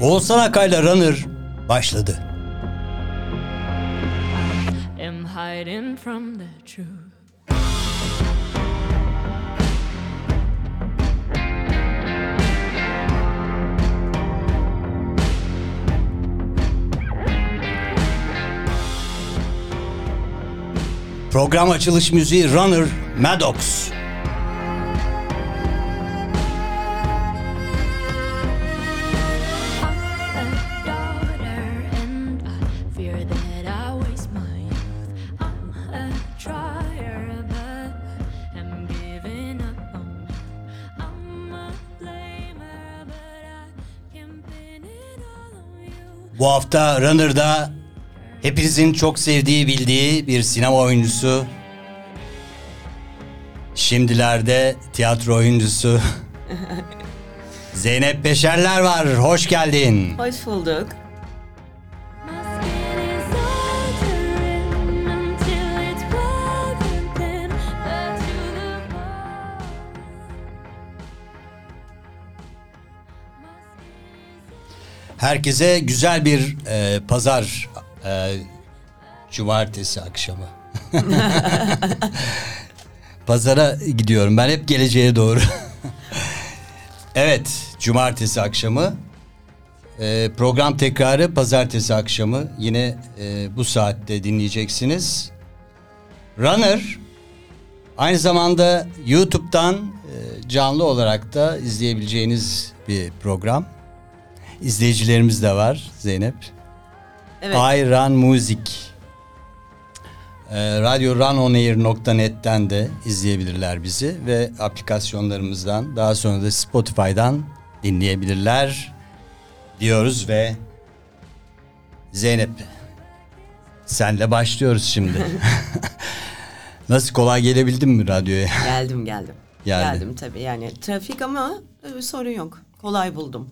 Oğuzhan Akay'la Runner başladı. am hiding from the truth. Program açılış müziği Runner Maddox. Hafta Runner'da hepinizin çok sevdiği bildiği bir sinema oyuncusu. Şimdilerde tiyatro oyuncusu. Zeynep Beşerler var. Hoş geldin. Hoş bulduk. Herkese güzel bir e, pazar e, cumartesi akşamı. Pazara gidiyorum. Ben hep geleceğe doğru. evet, cumartesi akşamı. E, program tekrarı pazartesi akşamı. Yine e, bu saatte dinleyeceksiniz. Runner aynı zamanda YouTube'dan e, canlı olarak da izleyebileceğiniz bir program. İzleyicilerimiz de var Zeynep. Evet. I Run Music. Ee, RadyoRunOnAir.net'ten de izleyebilirler bizi ve aplikasyonlarımızdan daha sonra da Spotify'dan dinleyebilirler diyoruz ve Zeynep senle başlıyoruz şimdi. Nasıl kolay gelebildin mi radyoya? Geldim geldim. Geldi. Geldim tabii yani trafik ama e, sorun yok. Kolay buldum.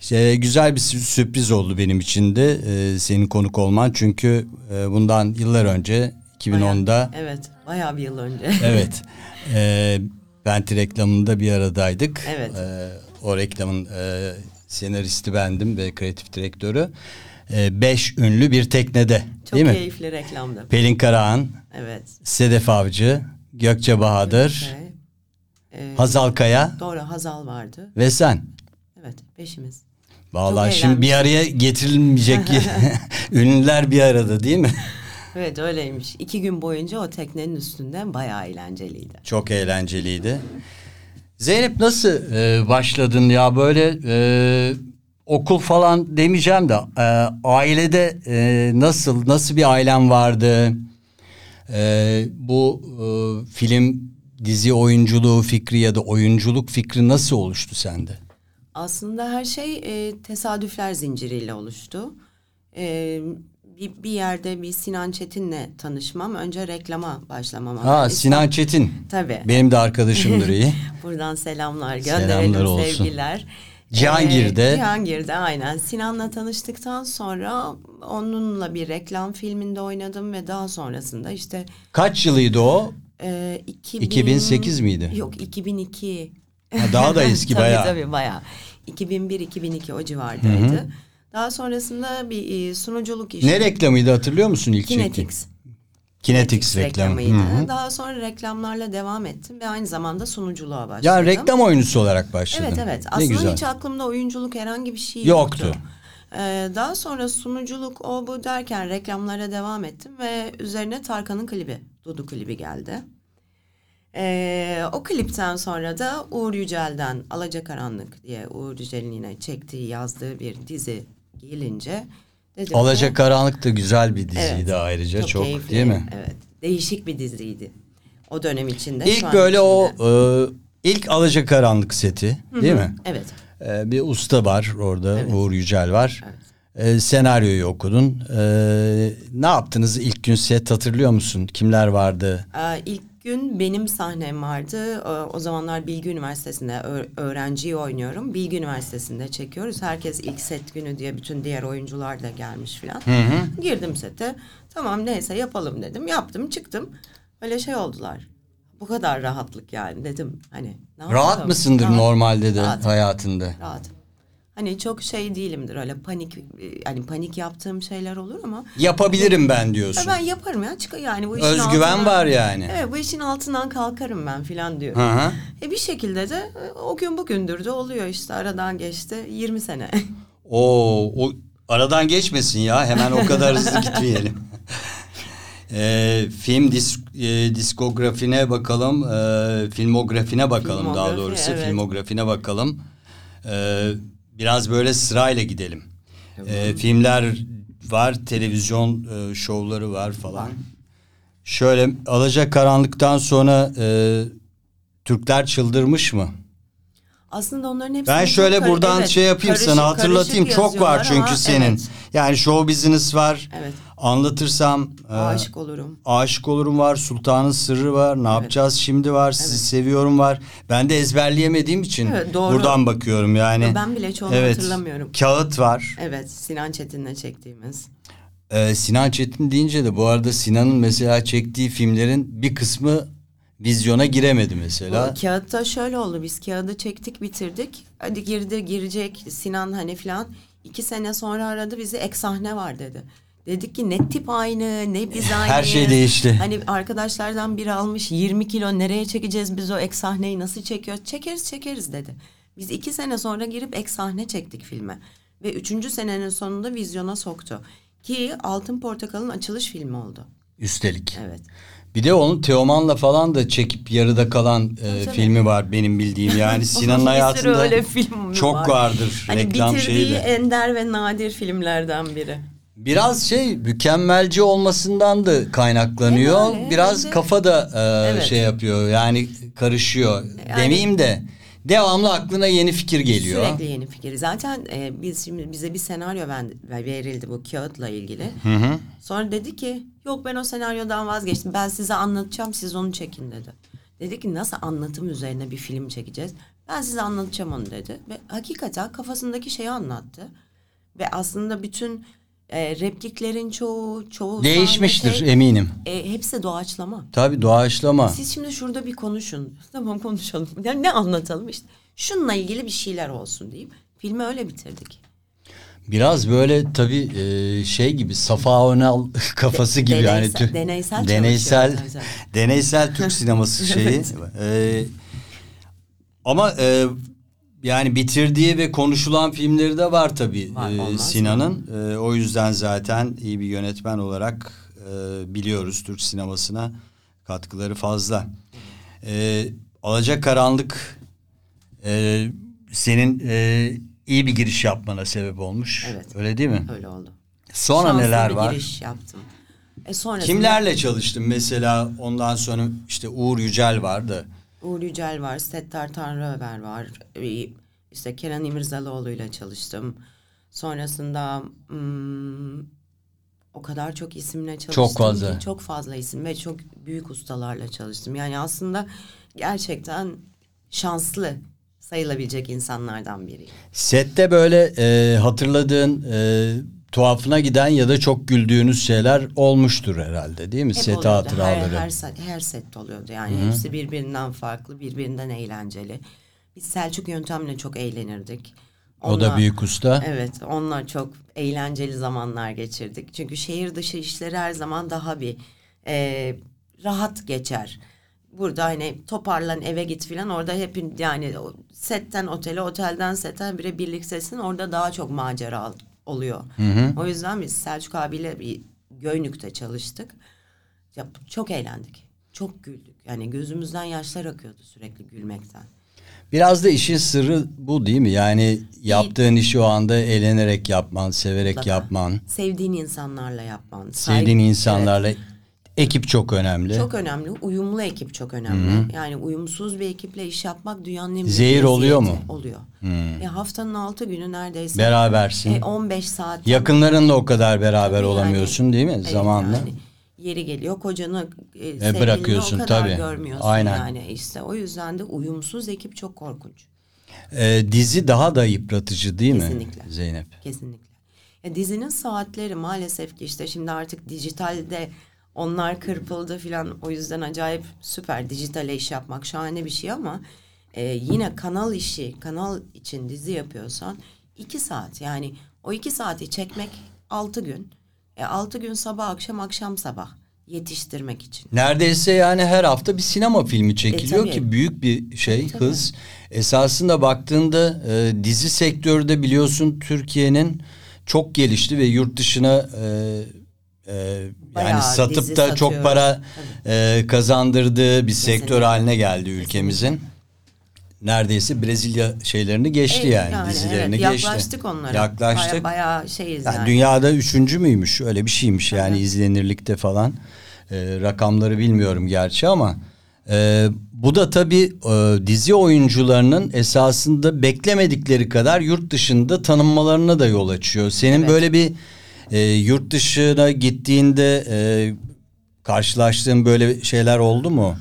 İşte güzel bir sü- sürpriz oldu benim için de e, senin konuk olman çünkü e, bundan yıllar önce 2010'da Bayağı- evet bayağı bir yıl önce. evet e, Benti reklamında bir aradaydık. Evet. E, o reklamın e, senaristi bendim ve kreatif direktörü. E, beş ünlü bir teknede Çok değil mi? keyifli reklamdı. Pelin Karahan, Evet. Sedef Avcı, Gökçe Bahadır, Ve, e, Hazal Kaya Doğru Hazal vardı. ve sen. Evet beşimiz. Vallahi Çok şimdi bir araya getirilmeyecek ünlüler bir arada değil mi? Evet öyleymiş. İki gün boyunca o teknenin üstünde bayağı eğlenceliydi. Çok eğlenceliydi. Zeynep nasıl e, başladın ya böyle e, okul falan demeyeceğim de e, ailede e, nasıl nasıl bir ailen vardı? E, bu e, film dizi oyunculuğu fikri ya da oyunculuk fikri nasıl oluştu sende? Aslında her şey e, tesadüfler zinciriyle oluştu. E, bir, bir yerde bir Sinan Çetin'le tanışmam. Önce reklama başlamam. Ha Sinan Çetin. Tabii. Benim de arkadaşımdır iyi. Buradan selamlar Selamlar gönderelim olsun. sevgiler. Cihangir'de. Ee, Cihangir'de aynen. Sinan'la tanıştıktan sonra onunla bir reklam filminde oynadım ve daha sonrasında işte Kaç yılıydı o? e, 2000, 2008 miydi? Yok 2002. Ha, daha da eski tabii, bayağı. Tabii bayağı. 2001-2002 o civardaydı. Daha sonrasında bir e, sunuculuk işi. Ne reklamıydı hatırlıyor musun ilk çektiğin? Kinetics. Kinetics reklamı. reklamıydı. Hı hı. Daha sonra reklamlarla devam ettim ve aynı zamanda sunuculuğa başladım. Ya reklam oyuncusu olarak başladın. Evet evet. Ne Aslında güzel. hiç aklımda oyunculuk herhangi bir şey Yoktu. yoktu. Ee, daha sonra sunuculuk o bu derken reklamlara devam ettim ve üzerine Tarkan'ın klibi, Dudu klibi geldi. Ee, o klipten sonra da Uğur Yücel'den Alacakaranlık diye Uğur Yücel'in yine çektiği yazdığı bir dizi gelince dedim Alacakaranlık da güzel bir diziydi Evet, ayrıca çok, keyifli, değil mi? Evet. Değişik bir diziydi. O dönem içinde. İlk böyle o içinde. e, ilk Alacakaranlık seti değil mi? Evet. E, bir usta var orada Uğur Yücel var. E, senaryoyu okudun. E, ne yaptınız ilk gün set hatırlıyor musun? Kimler vardı? Ee, ilk gün benim sahnem vardı. Ee, O zamanlar Bilgi Üniversitesi'nde öğrenciyi oynuyorum. Bilgi Üniversitesi'nde çekiyoruz. Herkes ilk set günü diye bütün diğer oyuncular da gelmiş filan. Girdim sete. Tamam neyse yapalım dedim. Yaptım çıktım. Öyle şey oldular. Bu kadar rahatlık yani dedim. Hani ne Rahat yapalım? mısındır Rahat. normalde de Rahat. hayatında? Rahat. Hani çok şey değilimdir öyle panik yani panik yaptığım şeyler olur ama Yapabilirim ben diyorsun. ben yaparım ya çık yani bu işin Özgüven altından- var yani. Evet bu işin altından kalkarım ben filan diyorum. Hı hı. E bir şekilde de e, o gün bugündür de oluyor işte aradan geçti 20 sene. Oo, o aradan geçmesin ya. Hemen o kadar hızlı gitmeyelim. Ee, film dis, e, diskografine bakalım, e, filmografine bakalım daha Filmografi, doğrusu evet. filmografine bakalım. Ee, biraz böyle sırayla gidelim. Ee, filmler var, televizyon e, şovları var falan. Şöyle Alacakaranlık'tan sonra e, Türkler çıldırmış mı? Aslında onların hepsi Ben şöyle buradan evet, şey yapayım karışık- sana hatırlatayım. karışık Çok var çünkü ama senin. evet, Yani show business var. Evet. Anlatırsam e, aşık olurum. Aşık olurum var. Sultanın sırrı var. Ne yapacağız şimdi var. Sizi seviyorum var. Ben de ezberleyemediğim için Evet, doğru. buradan bakıyorum yani. Ben bile çoğunu evet. hatırlamıyorum. Kağıt var. Evet Sinan Çetin'le çektiğimiz. Ee, Sinan Çetin deyince de bu arada Sinan'ın mesela çektiği filmlerin bir kısmı vizyona giremedi mesela. Bu kağıtta şöyle oldu biz kağıdı çektik bitirdik. Hadi girdi girecek Sinan hani filan. İki sene sonra aradı bizi ek sahne var dedi. Dedik ki ne tip aynı ne biz aynı. Her şey değişti. Hani arkadaşlardan biri almış 20 kilo nereye çekeceğiz biz o ek sahneyi nasıl çekiyoruz? Çekeriz çekeriz dedi. Biz iki sene sonra girip ek sahne çektik filme. Ve üçüncü senenin sonunda vizyona soktu. Ki Altın Portakal'ın açılış filmi oldu. Üstelik. Evet. Bir de onun Teoman'la falan da çekip yarıda kalan e, tabii. filmi var benim bildiğim. Yani Sinan'ın hayatında öyle film çok var. vardır Hani reklam bitirdiği şeyi de. ender ve nadir filmlerden biri. Biraz şey mükemmelci olmasından da kaynaklanıyor. Öyle, Biraz de- kafa da e, Evet. şey yapıyor. Yani karışıyor. Yani- Demeyeyim de devamlı aklına yeni fikir geliyor. Sürekli yeni fikir. Zaten e, biz şimdi bize bir senaryo verildi bu kağıtla ilgili. Sonra dedi ki yok ben o senaryodan vazgeçtim. Ben size anlatacağım siz onu çekin dedi. Dedi ki nasıl anlatım üzerine bir film çekeceğiz? Ben size anlatacağım onu dedi. Ve hakikaten kafasındaki şeyi anlattı. Ve aslında bütün e, repliklerin çoğu, çoğu Değişmiştir sahne şey, eminim. e, hepsi doğaçlama. Tabii doğaçlama. Siz şimdi şurada bir konuşun. Tamam konuşalım. Yani ne anlatalım işte. Şununla ilgili bir şeyler olsun diyeyim. Filmi öyle bitirdik. Biraz böyle tabii e, şey gibi Safa Önal kafası gibi yani deneysel- tü- deneysel deneysel deneysel Türk sineması şeyi. Evet. E, ama e, yani bitirdiği ve konuşulan filmleri de var tabii e? Sinan'ın. E, o yüzden zaten iyi bir yönetmen olarak e, biliyoruz Türk sinemasına katkıları fazla. E, Alacakaranlık e, senin e, iyi bir giriş yapmana sebep olmuş. Evet. Öyle değil mi? Öyle oldu. Sonra Şanslı neler bir var? giriş yaptım. E sonrasında Kimlerle çalıştın mesela ondan sonra işte Uğur Yücel vardı. Uğur Yücel var, Settar Tanrıöver var. İşte Kenan İmirzalıoğlu ile çalıştım. Sonrasında hmm, o kadar çok isimle çalıştım Çok fazla. ki çok fazla isim ve çok büyük ustalarla çalıştım. Yani aslında gerçekten şanslı sayılabilecek insanlardan biriyim. Sette böyle e, hatırladığın e, tuhafına giden ya da çok güldüğünüz şeyler olmuştur herhalde değil mi? Hep Set oluyordu. hatıraları. Her, her, set- her sette oluyordu. Yani hepsi birbirinden farklı, birbirinden eğlenceli. Biz Selçuk yöntemle çok eğlenirdik. O da Onunla- büyük usta. Evet, onunla çok eğlenceli zamanlar geçirdik. Çünkü şehir dışı işleri her zaman daha bir e, rahat geçer. Burada hani toparlan eve git filan orada hep yani setten otele, otelden sete bire birliktesin. Orada daha çok macera oluyor. O yüzden biz Selçuk abiyle bir Göynük'te çalıştık. Ya, çok eğlendik. çok güldük. Yani gözümüzden yaşlar akıyordu sürekli gülmekten. Biraz da işin sırrı bu değil mi? Yani yaptığın işi o anda eğlenerek yapman, severek Mutlaka. yapman, Sevdiğin insanlarla yapman. sevdiğin insanlarla ekip çok önemli. Çok önemli. Uyumlu ekip çok önemli. Yani uyumsuz bir ekiple iş yapmak dünyanın en büyük Zehir oluyor mu? Oluyor. E, haftanın altı günü neredeyse. Berabersin. E, 15 saat. Yakınlarınla o kadar beraber Tabii olamıyorsun yani. değil mi Evet, zamanla? yani yeri geliyor kocanı e, sevgilini bırakıyorsun, o kadar tabii. görmüyorsun Aynen. yani işte o yüzden de uyumsuz ekip çok korkunç Ee, dizi daha da yıpratıcı değil mi Kesinlikle. Zeynep? kesinlikle. Ya dizinin saatleri maalesef ki işte şimdi artık dijitalde onlar kırpıldı filan o yüzden acayip süper dijitale iş yapmak şahane bir şey ama e, yine kanal işi kanal için dizi yapıyorsan iki saat yani o iki saati çekmek altı gün e, altı gün sabah akşam akşam sabah yetiştirmek için. Neredeyse yani her hafta bir sinema filmi çekiliyor tabii. ki büyük bir şey Tabii. hız. Esasında baktığında e, dizi sektörü de biliyorsun Türkiye'nin çok gelişti ve yurt dışına e, e, yani Bayağı satıp da çok satıyor. para e, kazandırdığı bir sektör Kesinlikle. haline geldi ülkemizin. Neredeyse Brezilya şeylerini geçti Evet, yani, dizilerini evet, geçti. Yaklaştık onlara. Yaklaştık. Baya, bayağı şeyiz Yani yani. Dünyada üçüncü müymüş öyle bir şeymiş yani izlenirlikte falan. Ee, rakamları bilmiyorum gerçi ama e, bu da tabii e, dizi oyuncularının esasında beklemedikleri kadar yurt dışında tanınmalarına da yol açıyor. Senin Evet. böyle bir e, yurt dışına gittiğinde e, karşılaştığın böyle şeyler oldu mu?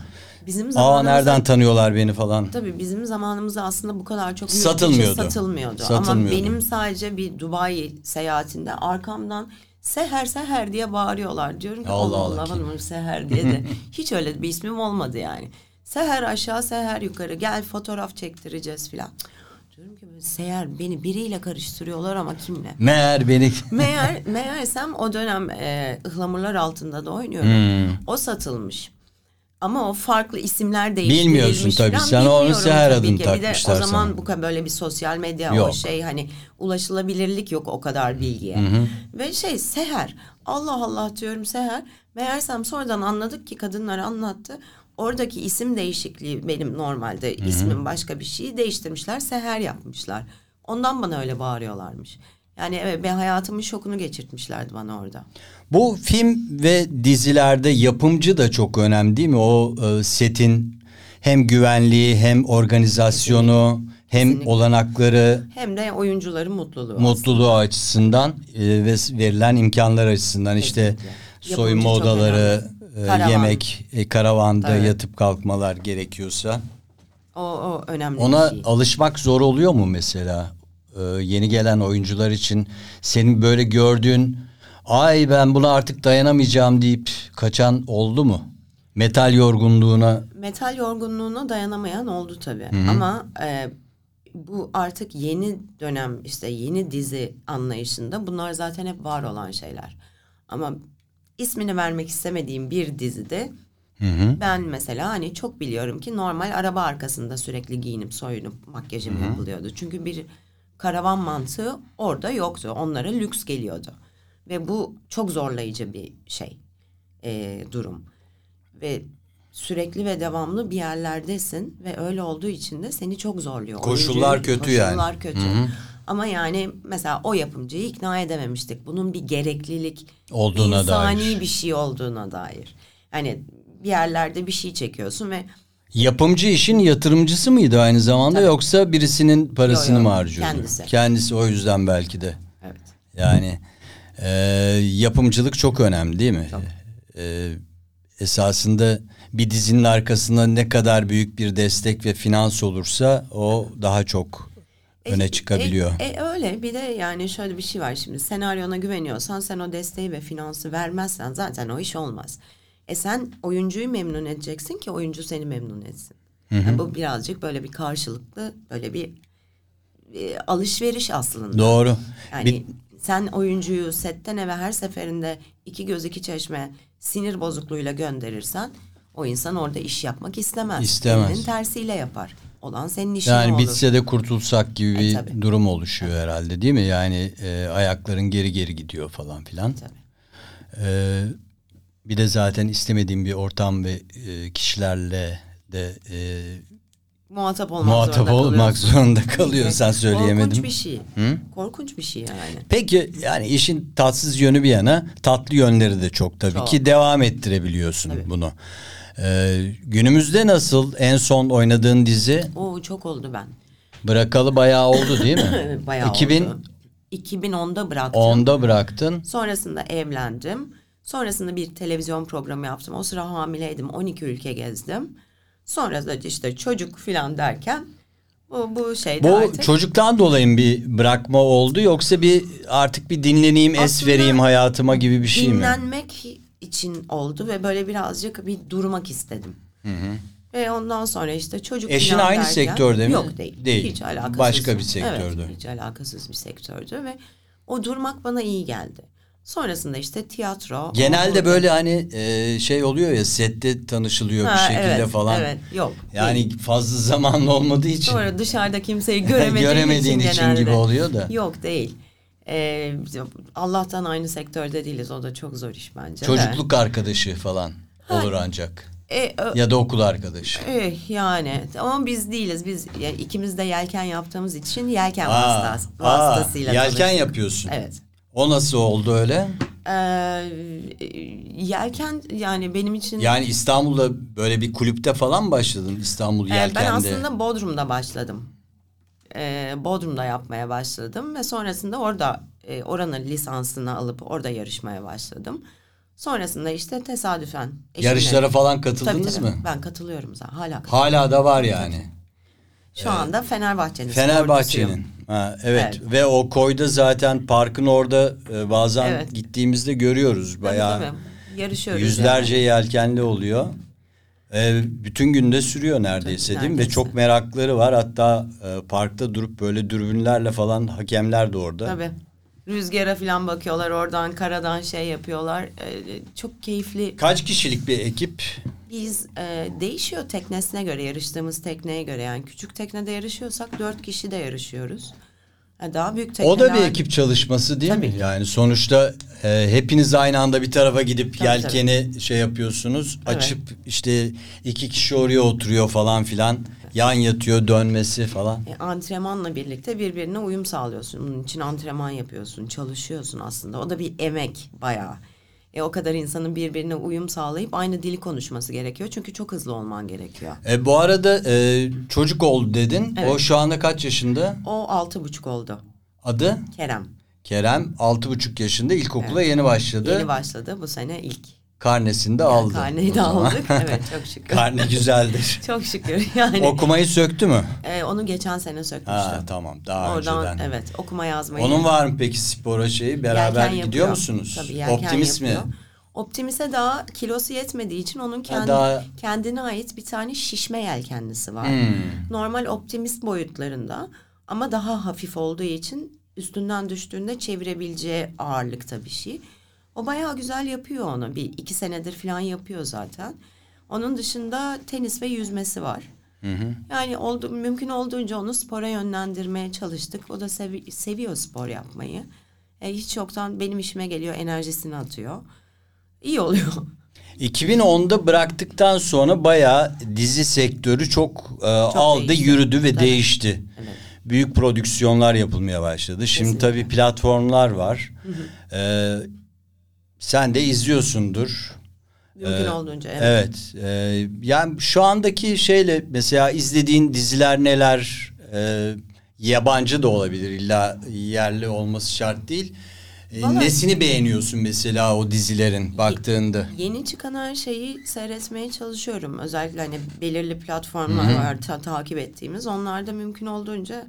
Bizim Aa nereden tanıyorlar beni falan. tabii bizim zamanımızda aslında bu kadar çok Satılmıyordu. satılmıyordu. Satılmıyordu. Ama benim sadece bir Dubai seyahatinde arkamdan seher seher diye bağırıyorlar. Diyorum ki Allah Allah Allah? Allah seher diye de hiç öyle bir ismim olmadı yani. Seher aşağı seher yukarı gel fotoğraf çektireceğiz filan. Diyorum ki seher beni biriyle karıştırıyorlar ama kimle? Meğer beni Meğer meğersem o dönem e, ıhlamurlar altında da oynuyorum. Hmm. O satılmış. Ama o farklı isimler değiştirilmiş. Bilmiyorsun tabii. Sen onu Seher adını ki. Bir de takmışlar o zaman sana. bu kadar böyle bir sosyal medya o Yok. şey hani ulaşılabilirlik yok o kadar bilgiye. Ve şey Seher. Allah Allah diyorum Seher. Meğersem sonradan anladık ki kadınlar anlattı. Oradaki isim değişikliği benim normalde ismim başka bir şeyi değiştirmişler. Seher yapmışlar. Ondan bana öyle bağırıyorlarmış. Yani evet ben hayatımın şokunu geçirtmişlerdi bana orada. Bu film ve dizilerde yapımcı da çok önemli değil mi? O e, setin hem güvenliği hem organizasyonu hem Kesinlikle. olanakları Hem de oyuncuların mutluluğu. mutluluğu açısından e, ve verilen imkanlar açısından işte Kesinlikle. soyunma Yapımcı çok odaları, önemli. E, Karavan. yemek, e, karavanda Tabii. yatıp kalkmalar gerekiyorsa. O, o önemli Ona bir şey. alışmak zor oluyor mu mesela? Ee, yeni gelen oyuncular için senin böyle gördüğün ay ben buna artık dayanamayacağım deyip kaçan oldu mu? Metal yorgunluğuna Metal yorgunluğuna dayanamayan oldu tabii. Ama e, bu artık yeni dönem işte yeni dizi anlayışında bunlar zaten hep var olan şeyler. Ama ismini vermek istemediğim bir dizide ben mesela hani çok biliyorum ki normal araba arkasında sürekli giyinip soyunup makyajım yapılıyordu. Çünkü bir karavan mantığı orada yoktu. Onlara lüks geliyordu. Ve bu çok zorlayıcı bir şey e, durum. Ve sürekli ve devamlı bir yerlerdesin ve öyle olduğu için de seni çok zorluyor. Koşullar Oyuncuyu- kötü yani. Koşullar kötü. Ama yani mesela o yapımcıyı ikna edememiştik. Bunun bir gereklilik Olduğuna insani dair. bir şey olduğuna dair. Yani bir yerlerde bir şey çekiyorsun ve yapımcı işin yatırımcısı mıydı aynı zamanda yoksa birisinin parasını Yo, yo, mı harcıyordu? kendisi. Kendisi o yüzden belki de. evet. Yani e, yapımcılık çok önemli değil mi? E, esasında bir dizinin arkasında ne kadar büyük bir destek ve finans olursa o daha çok öne E, çıkabiliyor. E, e, öyle bir de yani şöyle bir şey var şimdi senaryona güveniyorsan sen o desteği ve finansı vermezsen zaten o iş olmaz. E sen oyuncuyu memnun edeceksin ki oyuncu seni memnun etsin. Yani bu birazcık böyle bir karşılıklı böyle bir e, alışveriş aslında. Doğru. Yani Bir- sen oyuncuyu setten eve her seferinde iki göz iki çeşme sinir bozukluğuyla gönderirsen o insan orada iş yapmak istemez. İstemez. Elinin tersiyle yapar. Olan senin işin yani olur. bitse de kurtulsak gibi E, bir tabii. durum oluşuyor herhalde değil mi? Yani e, ayakların geri geri gidiyor falan filan. Tabii. E, Bir de zaten istemediğim bir ortam ve e, kişilerle de e, Muhatap olmak muhatap zorunda olmak kalıyorsun. zorunda kalıyorsan Korkunç söyleyemedim. bir şey. Korkunç bir şey yani. Peki yani işin tatsız yönü bir yana tatlı yönleri de çok tabii Çok. ki devam ettirebiliyorsun bunu. Ee, günümüzde nasıl en son oynadığın dizi Oo çok oldu ben. bırakalı bayağı oldu değil mi? Bayağı 2010'da oldu. 2010'da bıraktım. bıraktın. Sonrasında evlendim. Sonrasında bir televizyon programı yaptım. O sıra hamileydim. 12 ülke gezdim. Sonra da işte çocuk falan derken bu, bu şeyde Bu artık çocuktan dolayı mı bir bırakma oldu yoksa bir artık bir dinleneyim es Aslında vereyim hayatıma gibi bir şey mi? dinlenmek için oldu ve böyle birazcık bir durmak istedim. Ve ondan sonra işte çocuk Eşin aynı derken- sektörde mi? Yok değil. Değil. Hiç alakasız. Başka bir sektördü. Evet, hiç alakasız bir sektördü ve o durmak bana iyi geldi. Sonrasında işte tiyatro. Genelde o- böyle hani e, şey oluyor ya sette tanışılıyor Ha, bir şekilde evet, falan. Evet yok. Yani değil. fazla zaman olmadığı için. Sonra dışarıda kimseyi göremediğin, Göremediğin için genelde. gibi oluyor da. Yok değil. Ee, Allah'tan aynı sektörde değiliz. O da çok zor iş bence. de. Çocukluk arkadaşı falan olur ancak. E, ö- Ya da okul arkadaşı. Eh, yani ama biz değiliz. Biz yani ikimiz de yelken yaptığımız için yelken Aa, vasıtası, aa, vasıtasıyla yelken tanıştık. yapıyorsun. Evet. O nasıl oldu öyle? Ee, yelken yani benim için Yani İstanbul'da böyle bir kulüpte falan başladın İstanbul Ee, yelkende? ben aslında Bodrum'da başladım. Ee, Bodrum'da yapmaya başladım ve sonrasında orada e, oranın lisansını alıp orada yarışmaya başladım. Sonrasında işte tesadüfen eşimle- Yarışlara falan Tabii, katıldınız tabii. mı? Ben katılıyorum zaten. Hala katılıyorum. Hala da var yani. Şu anda Fenerbahçe'nin. Fenerbahçe'nin. Ha, evet. Evet. ve o koyda zaten parkın orada e, bazen Evet. gittiğimizde görüyoruz Tabii, bayağı. tabii. Yarışıyoruz Yüzlerce yani. yelkenli oluyor. E, bütün günde sürüyor neredeyse Tabii, değil mi? Ve çok merakları var. Hatta e, parkta durup böyle dürbünlerle falan hakemler de orada. Tabii. Rüzgara falan bakıyorlar oradan karadan şey yapıyorlar. Ee, çok keyifli. Kaç kişilik bir ekip? Biz e, değişiyor teknesine göre yarıştığımız tekneye göre yani küçük teknede yarışıyorsak dört kişi de yarışıyoruz. Ha, daha büyük. O da bir ekip çalışması değil Tabii mi? ki. Yani sonuçta e, hepiniz aynı anda bir tarafa gidip Tabii, yelkeni şey yapıyorsunuz. Evet. Açıp işte iki kişi oraya oturuyor falan filan. Yan yatıyor dönmesi falan. E, antrenmanla birlikte birbirine uyum sağlıyorsun. Bunun için antrenman yapıyorsun, çalışıyorsun aslında. O da bir emek bayağı. E, o kadar insanın birbirine uyum sağlayıp aynı dili konuşması gerekiyor. Çünkü çok hızlı olman gerekiyor. E, bu arada e, çocuk oldu dedin. O Evet. şu anda kaç yaşında? O altı buçuk oldu. Adı? Kerem. Kerem. Altı buçuk yaşında ilkokula yeni başladı. Yeni başladı bu sene ilk. Karnesini de aldı. Karneyi de aldık. Evet çok şükür. Karne güzeldir. çok şükür yani. Okumayı söktü mü? E, onu geçen sene sökmüştüm. Ha tamam daha Oradan önceden. evet okuma yazmayı. Onun var mı peki spora şeyi? Beraber Yelken gidiyor yapıyor. musunuz? Tabii yelken Optimist yapıyor. mi? Optimist'e daha kilosu yetmediği için onun kendi, daha- kendine ait bir tane şişme yelkenlisi var. Hmm. Normal optimist boyutlarında ama daha hafif olduğu için üstünden düştüğünde çevirebileceği ağırlıkta bir şey. O bayağı güzel yapıyor onu. Bir iki senedir falan yapıyor zaten. Onun dışında tenis ve yüzmesi var. Yani oldu, mümkün olduğunca onu spora yönlendirmeye çalıştık. O da sevi- seviyor spor yapmayı. E, hiç yoktan benim işime geliyor, enerjisini atıyor. İyi oluyor. 2010'da bıraktıktan sonra bayağı dizi sektörü çok, e, aldı, değişti. yürüdü ve Tabii. değişti. Evet. Büyük prodüksiyonlar yapılmaya başladı. Şimdi Kesinlikle. tabii platformlar var. E, sen de izliyorsundur. Mümkün olduğunca. Evet. Evet. e, yani şu andaki şeyle mesela izlediğin diziler neler? E, yabancı da olabilir. illa yerli olması şart değil. E, Vallahi- nesini beğeniyorsun mesela o dizilerin baktığında? Yeni çıkan her şeyi seyretmeye çalışıyorum. Özellikle hani belirli platformlar var ta- takip ettiğimiz. Onlarda mümkün olduğunca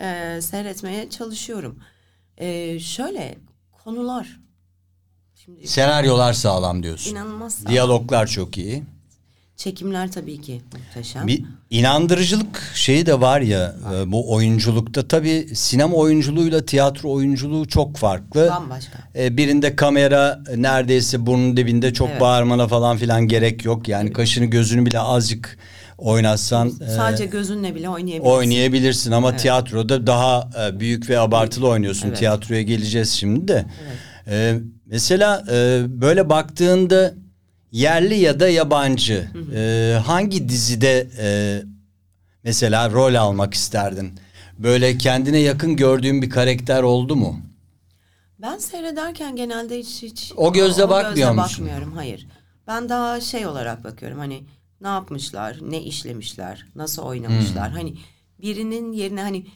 e, seyretmeye çalışıyorum. E, şöyle konular. Şimdi Senaryolar sağlam diyorsun. inanılmaz. Diyaloglar çok iyi. Çekimler tabii ki muhteşem. Bir inandırıcılık şeyi de var ya e, bu oyunculukta tabii sinema oyunculuğuyla tiyatro oyunculuğu çok farklı. Bambaşka. E, birinde kamera neredeyse burnun dibinde çok Evet. bağırmana falan filan gerek yok. Yani kaşını gözünü bile azıcık oynatsan e, Sadece gözünle bile oynayabilirsin. oynayabilirsin ama tiyatroda daha e, büyük ve abartılı oynuyorsun. Evet. Tiyatroya geleceğiz şimdi de. E, mesela e, böyle baktığında yerli ya da yabancı e, hangi dizide e, mesela rol almak isterdin? Böyle kendine yakın gördüğün bir karakter oldu mu? Ben seyrederken genelde hiç hiç O gözle bakmıyor musun? bakmıyorum. Hayır. Ben daha şey olarak bakıyorum. Hani ne yapmışlar, ne işlemişler, nasıl oynamışlar. Hmm. Hani birinin yerine hani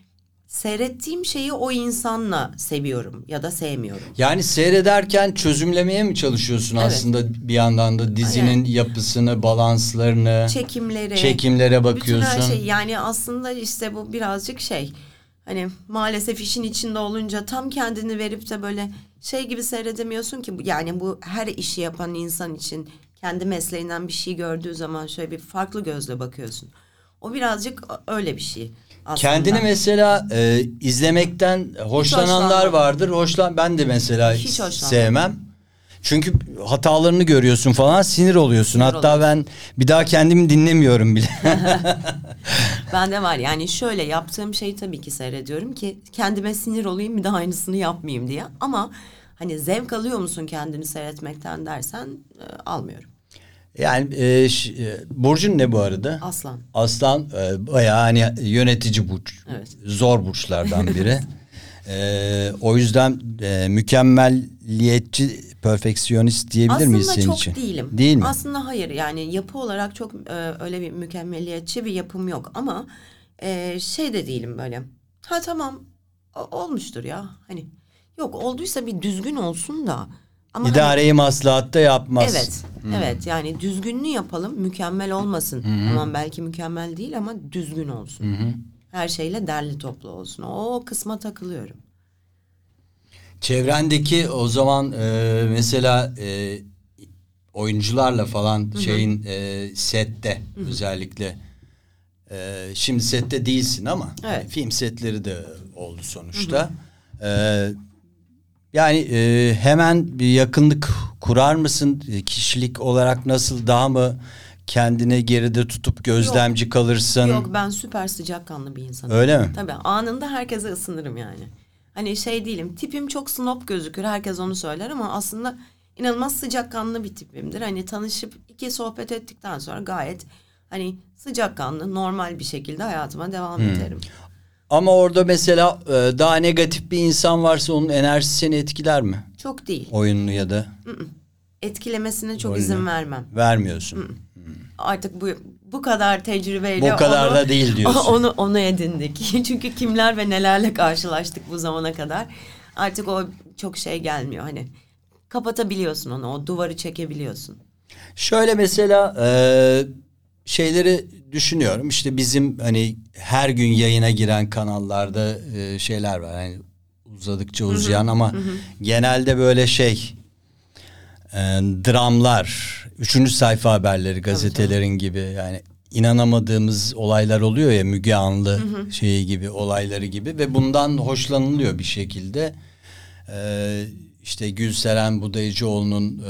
seyrettiğim şeyi o insanla seviyorum ya da sevmiyorum. Yani seyrederken çözümlemeye mi çalışıyorsun Evet. aslında bir yandan da dizinin yapısını, balanslarını, Çekimlere, çekimlere bütün bakıyorsun? her şey yani aslında işte bu birazcık şey. Hani maalesef işin içinde olunca tam kendini verip de böyle şey gibi seyredemiyorsun ki yani bu her işi yapan insan için kendi mesleğinden bir şey gördüğü zaman şöyle bir farklı gözle bakıyorsun. O birazcık öyle bir şey aslında. Kendini mesela e, izlemekten hoşlananlar hoşlanmam. vardır. Hoşlan ben de mesela Hiç hoşlanmam. sevmem. Çünkü hatalarını görüyorsun falan sinir oluyorsun. Sinir Hatta ben bir daha kendimi dinlemiyorum bile. Bende var yani şöyle yaptığım şeyi tabii ki seyrediyorum ki kendime sinir olayım bir daha aynısını yapmayayım diye. Ama hani zevk alıyor musun kendini seyretmekten dersen e, almıyorum. Yani e, ş- e, burcun ne bu arada? Aslan. Aslan e, bayağı hani yönetici burç. Evet. Zor burçlardan biri. E, o yüzden e, mükemmelliyetçi, perfeksiyonist diyebilir Aslında miyiz senin çok için? değilim. Değil mi? Aslında hayır yani yapı olarak çok e, öyle bir mükemmeliyetçi bir yapım yok ama e, şey de değilim böyle. Ha tamam olmuştur ya hani yok olduysa bir düzgün olsun da. Ama hani- İdareyi maslahatta yapmaz. Evet, evet yani düzgünlüğü yapalım, mükemmel olmasın. Aman belki mükemmel değil ama düzgün olsun. Her şeyle derli toplu olsun. O kısma takılıyorum. Çevrendeki o zaman e, mesela e, oyuncularla falan şeyin e, sette özellikle e, şimdi sette değilsin ama Evet. hani film setleri de oldu sonuçta. E, yani e, hemen bir yakınlık kurar mısın? E, Kişilik olarak nasıl daha mı kendine geride tutup gözlemci kalırsın? Yok ben süper sıcakkanlı bir insanım. Öyle mi? Tabii anında herkese ısınırım yani. Hani şey değilim tipim çok snob gözükür herkes onu söyler ama aslında inanılmaz sıcakkanlı bir tipimdir. Hani tanışıp iki sohbet ettikten sonra gayet hani sıcakkanlı normal bir şekilde hayatıma devam ederim. Ama orada mesela e, daha negatif bir insan varsa onun enerjisi seni etkiler mi? Çok değil. Oyununu ya da Etkilemesine çok Rolünü. izin vermem. vermiyorsun. Artık bu bu kadar tecrübeyle Bu kadar onu- da değil diyorsun. Onu onu edindik. Çünkü kimler ve nelerle karşılaştık bu zamana kadar. Artık o çok şey gelmiyor hani. Kapatabiliyorsun onu, o duvarı çekebiliyorsun. Şöyle mesela e, şeyleri düşünüyorum. İşte bizim hani her gün yayına giren kanallarda e, şeyler var. Hani uzadıkça uzayan ama genelde böyle şey e, dramlar, üçüncü sayfa haberleri gazetelerin gibi yani inanamadığımız olaylar oluyor ya Müge Anlı şeyi gibi olayları gibi ve bundan hoşlanılıyor bir şekilde. Ee, işte Gülseren Budayıcıoğlu'nun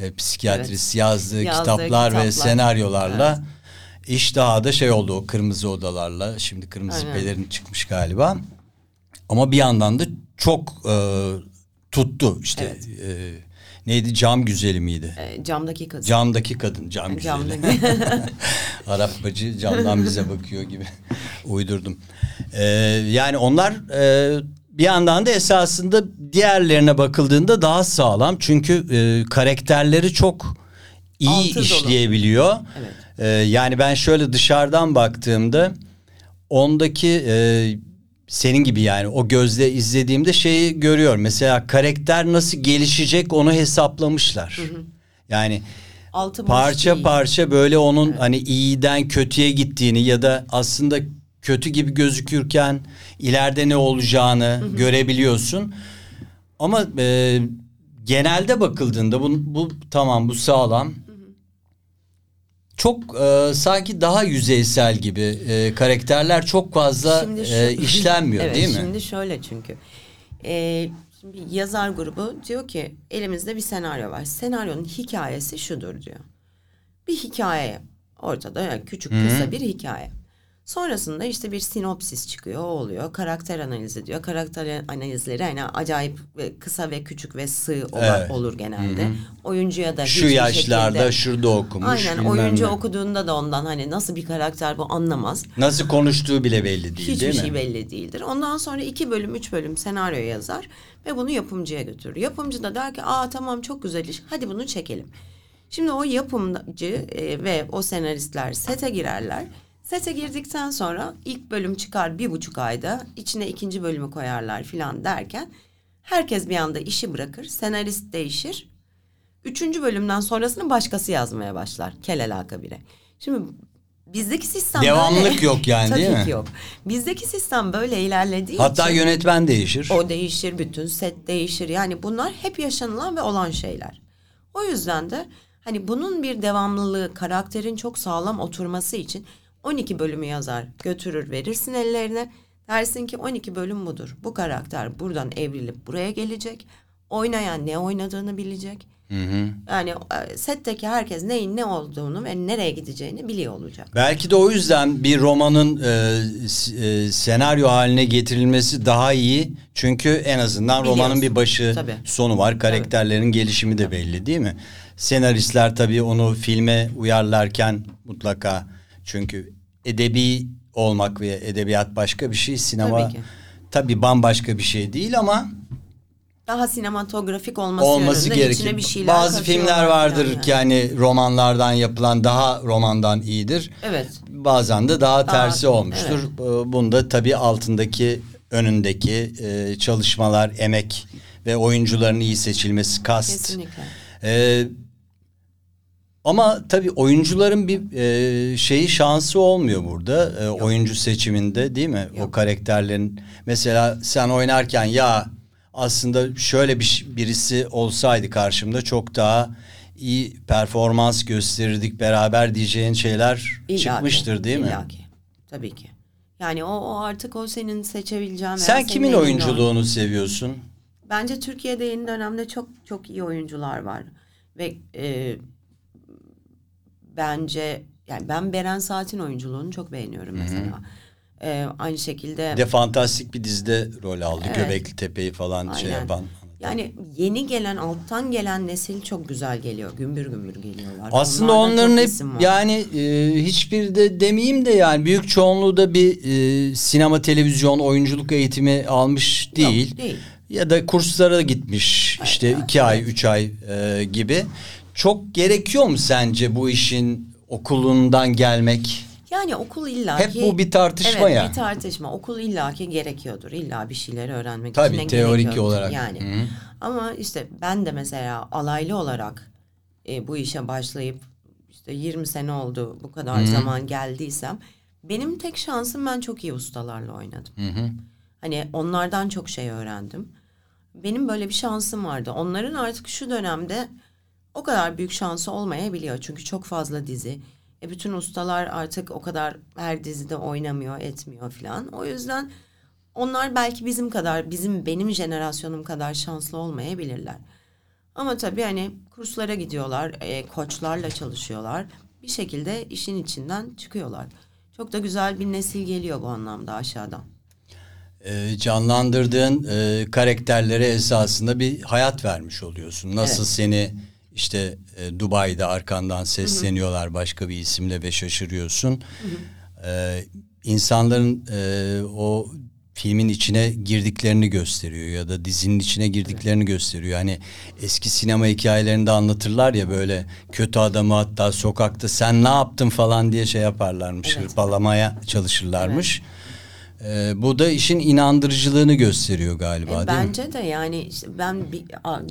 e, e, psikiyatrist yazdığı, Yazdığı kitaplar, ve kitaplar. senaryolarla iş daha da şey oldu o kırmızı odalarla. Şimdi kırmızı Aynen. pelerin çıkmış galiba. Ama bir yandan da çok e, tuttu işte. Evet. e, neydi cam güzeli miydi? Ee, camdaki kız. Camdaki kadın cam güzeli. Camdaki. Arap bacı camdan bize bakıyor gibi uydurdum. Ee, yani onlar e, bir yandan da esasında diğerlerine bakıldığında daha sağlam. Çünkü e, karakterleri çok iyi Altı dolu. işleyebiliyor. Evet. Ee, yani ben şöyle dışarıdan baktığımda ondaki e, senin gibi yani o gözle izlediğimde şeyi görüyorum. Mesela karakter nasıl gelişecek onu hesaplamışlar. Yani Altı parça değil. parça böyle onun hani iyiden kötüye gittiğini ya da aslında kötü gibi gözükürken ileride ne olacağını görebiliyorsun. Ama e, genelde bakıldığında bu, bu tamam bu sağlam. Çok e, sanki daha yüzeysel gibi e, karakterler çok fazla Şimdi şu- e, işlenmiyor evet, değil mi? Şimdi şöyle çünkü. Ee, şimdi yazar grubu diyor ki elimizde bir senaryo var. Senaryonun hikayesi şudur diyor. Bir hikaye ortada yani küçük kısa bir hikaye. Sonrasında işte bir sinopsis çıkıyor, o oluyor. Karakter analizi diyor. Karakter analizleri hani acayip kısa ve küçük ve sığ ola- Evet. olur genelde. Oyuncuya da Şu yaşlarda şekilde- şurada okumuş. Aynen oyuncu ne. okuduğunda da ondan hani nasıl bir karakter bu anlamaz. Nasıl konuştuğu bile belli değil Hiçbir değil mi? şey belli değildir. Ondan sonra iki bölüm, üç bölüm senaryo yazar ve bunu yapımcıya götürür. Yapımcı da der ki aa tamam çok güzel iş hadi bunu çekelim. Şimdi o yapımcı e, ve o senaristler sete girerler. Sete girdikten sonra ilk bölüm çıkar bir buçuk ayda içine ikinci bölümü koyarlar filan derken herkes bir anda işi bırakır. Senarist değişir. Üçüncü bölümden sonrasını başkası yazmaya başlar. Kel alaka bire. Şimdi bizdeki sistem Devamlılık böyle. yok yani, Tabii değil mi? ki yok. Bizdeki sistem böyle ilerlediği Hatta için yönetmen değişir. o değişir, bütün set değişir. Yani bunlar hep yaşanılan ve olan şeyler. O yüzden de hani bunun bir devamlılığı, karakterin çok sağlam oturması için 12 bölümü yazar, götürür, verirsin ellerine. Dersin ki 12 bölüm budur. Bu karakter buradan evrilip buraya gelecek. Oynayan ne oynadığını bilecek. Yani e, setteki herkes neyin ne olduğunu ve nereye gideceğini biliyor olacak. Belki de o yüzden bir romanın e, e, senaryo haline getirilmesi daha iyi. Çünkü en azından romanın Biliyorsun. bir başı Tabii. sonu var. Karakterlerin gelişimi de belli değil mi? Senaristler tabii onu filme uyarlarken mutlaka çünkü edebi olmak ve edebiyat başka bir şey. Sinema Tabii ki. tabii bambaşka bir şey değil ama Daha sinematografik olması, olması gerekir. bir şeyler Bazı filmler vardır falan ki hani romanlardan yapılan daha romandan iyidir. Evet. Bazen de daha, Daha- tersi olmuştur. Ee, Bunda tabii altındaki önündeki e, çalışmalar, emek ve oyuncuların iyi seçilmesi, kast. Kesinlikle. Ee, ama tabii oyuncuların bir e, şeyi şansı olmuyor burada. e, oyuncu seçiminde değil mi? O karakterlerin mesela sen oynarken ya aslında şöyle bir birisi olsaydı karşımda çok daha iyi performans gösterirdik beraber diyeceğin şeyler İllaki, çıkmıştır değil mi? illaki. Tabii ki. Yani o, o artık o senin seçebileceğin. Sen kimin elinde olan. oyunculuğunu seviyorsun? Bence Türkiye'de yeni dönemde çok çok iyi oyuncular var ve e, bence yani ben Beren Saat'in oyunculuğunu çok beğeniyorum mesela. E, aynı şekilde Bir de fantastik bir dizide rol aldı. Evet. Göbekli Tepe'yi falan şey Aynen. yapan. Yani yeni gelen alttan gelen nesil çok güzel geliyor. Gümbür gümbür geliyorlar. Aslında Onlardan onların hep yani e, hiçbir de demeyeyim de yani büyük çoğunluğu da bir e, sinema televizyon oyunculuk eğitimi almış değil. değil. Ya da kurslara gitmiş işte iki ay üç ay e, gibi. Çok gerekiyor mu sence bu işin okulundan gelmek? Yani okul illaki... Hep bu bir tartışma evet, ya. bir tartışma. Okul illaki gerekiyordur. İlla bir şeyleri öğrenmek Tabii, için teorik olarak. Yani. Hı. Ama işte ben de mesela alaylı olarak e, bu işe başlayıp işte 20 sene oldu bu kadar zaman geldiysem benim tek şansım ben çok iyi ustalarla oynadım. Hani onlardan çok şey öğrendim. Benim böyle bir şansım vardı. Onların artık şu dönemde o kadar büyük şansı olmayabiliyor. Çünkü çok fazla dizi. E bütün ustalar artık o kadar her dizide oynamıyor, etmiyor falan. O yüzden onlar belki bizim kadar, bizim benim jenerasyonum kadar şanslı olmayabilirler. Ama tabii hani kurslara gidiyorlar, e, koçlarla çalışıyorlar. Bir şekilde işin içinden çıkıyorlar. Çok da güzel bir nesil geliyor bu anlamda aşağıdan. e, canlandırdığın e, karakterlere esasında bir hayat vermiş oluyorsun. Nasıl Evet. seni işte e, Dubai'de arkandan sesleniyorlar başka bir isimle ve şaşırıyorsun. E, insanların e, o filmin içine girdiklerini gösteriyor ya da dizinin içine girdiklerini gösteriyor. Hani eski sinema hikayelerinde anlatırlar ya böyle kötü adamı hatta sokakta sen ne yaptın falan diye şey yaparlarmış, Evet. hırpalamaya çalışırlarmış. Ee, bu da işin inandırıcılığını gösteriyor galiba E, değil mi? bence de yani işte ben bir,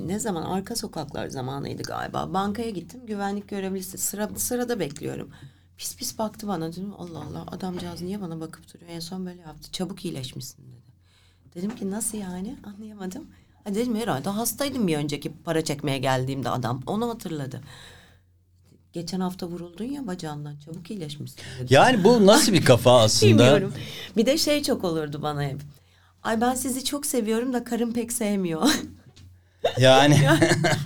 ne zaman arka sokaklar zamanıydı galiba. Bankaya gittim güvenlik görevlisi sıra, sırada bekliyorum. Pis pis baktı bana dedim Allah Allah adamcağız niye bana bakıp duruyor. En son böyle yaptı çabuk iyileşmişsin dedi. Dedim ki nasıl yani anlayamadım. Ha dedim herhalde hastaydım bir önceki para çekmeye geldiğimde adam onu hatırladı. Geçen hafta vuruldun ya bacağından çabuk iyileşmişsin dedi. Yani bu nasıl bir kafa aslında? Bilmiyorum. Bir de şey çok olurdu bana hep. Ay ben sizi çok seviyorum da karım pek sevmiyor. Yani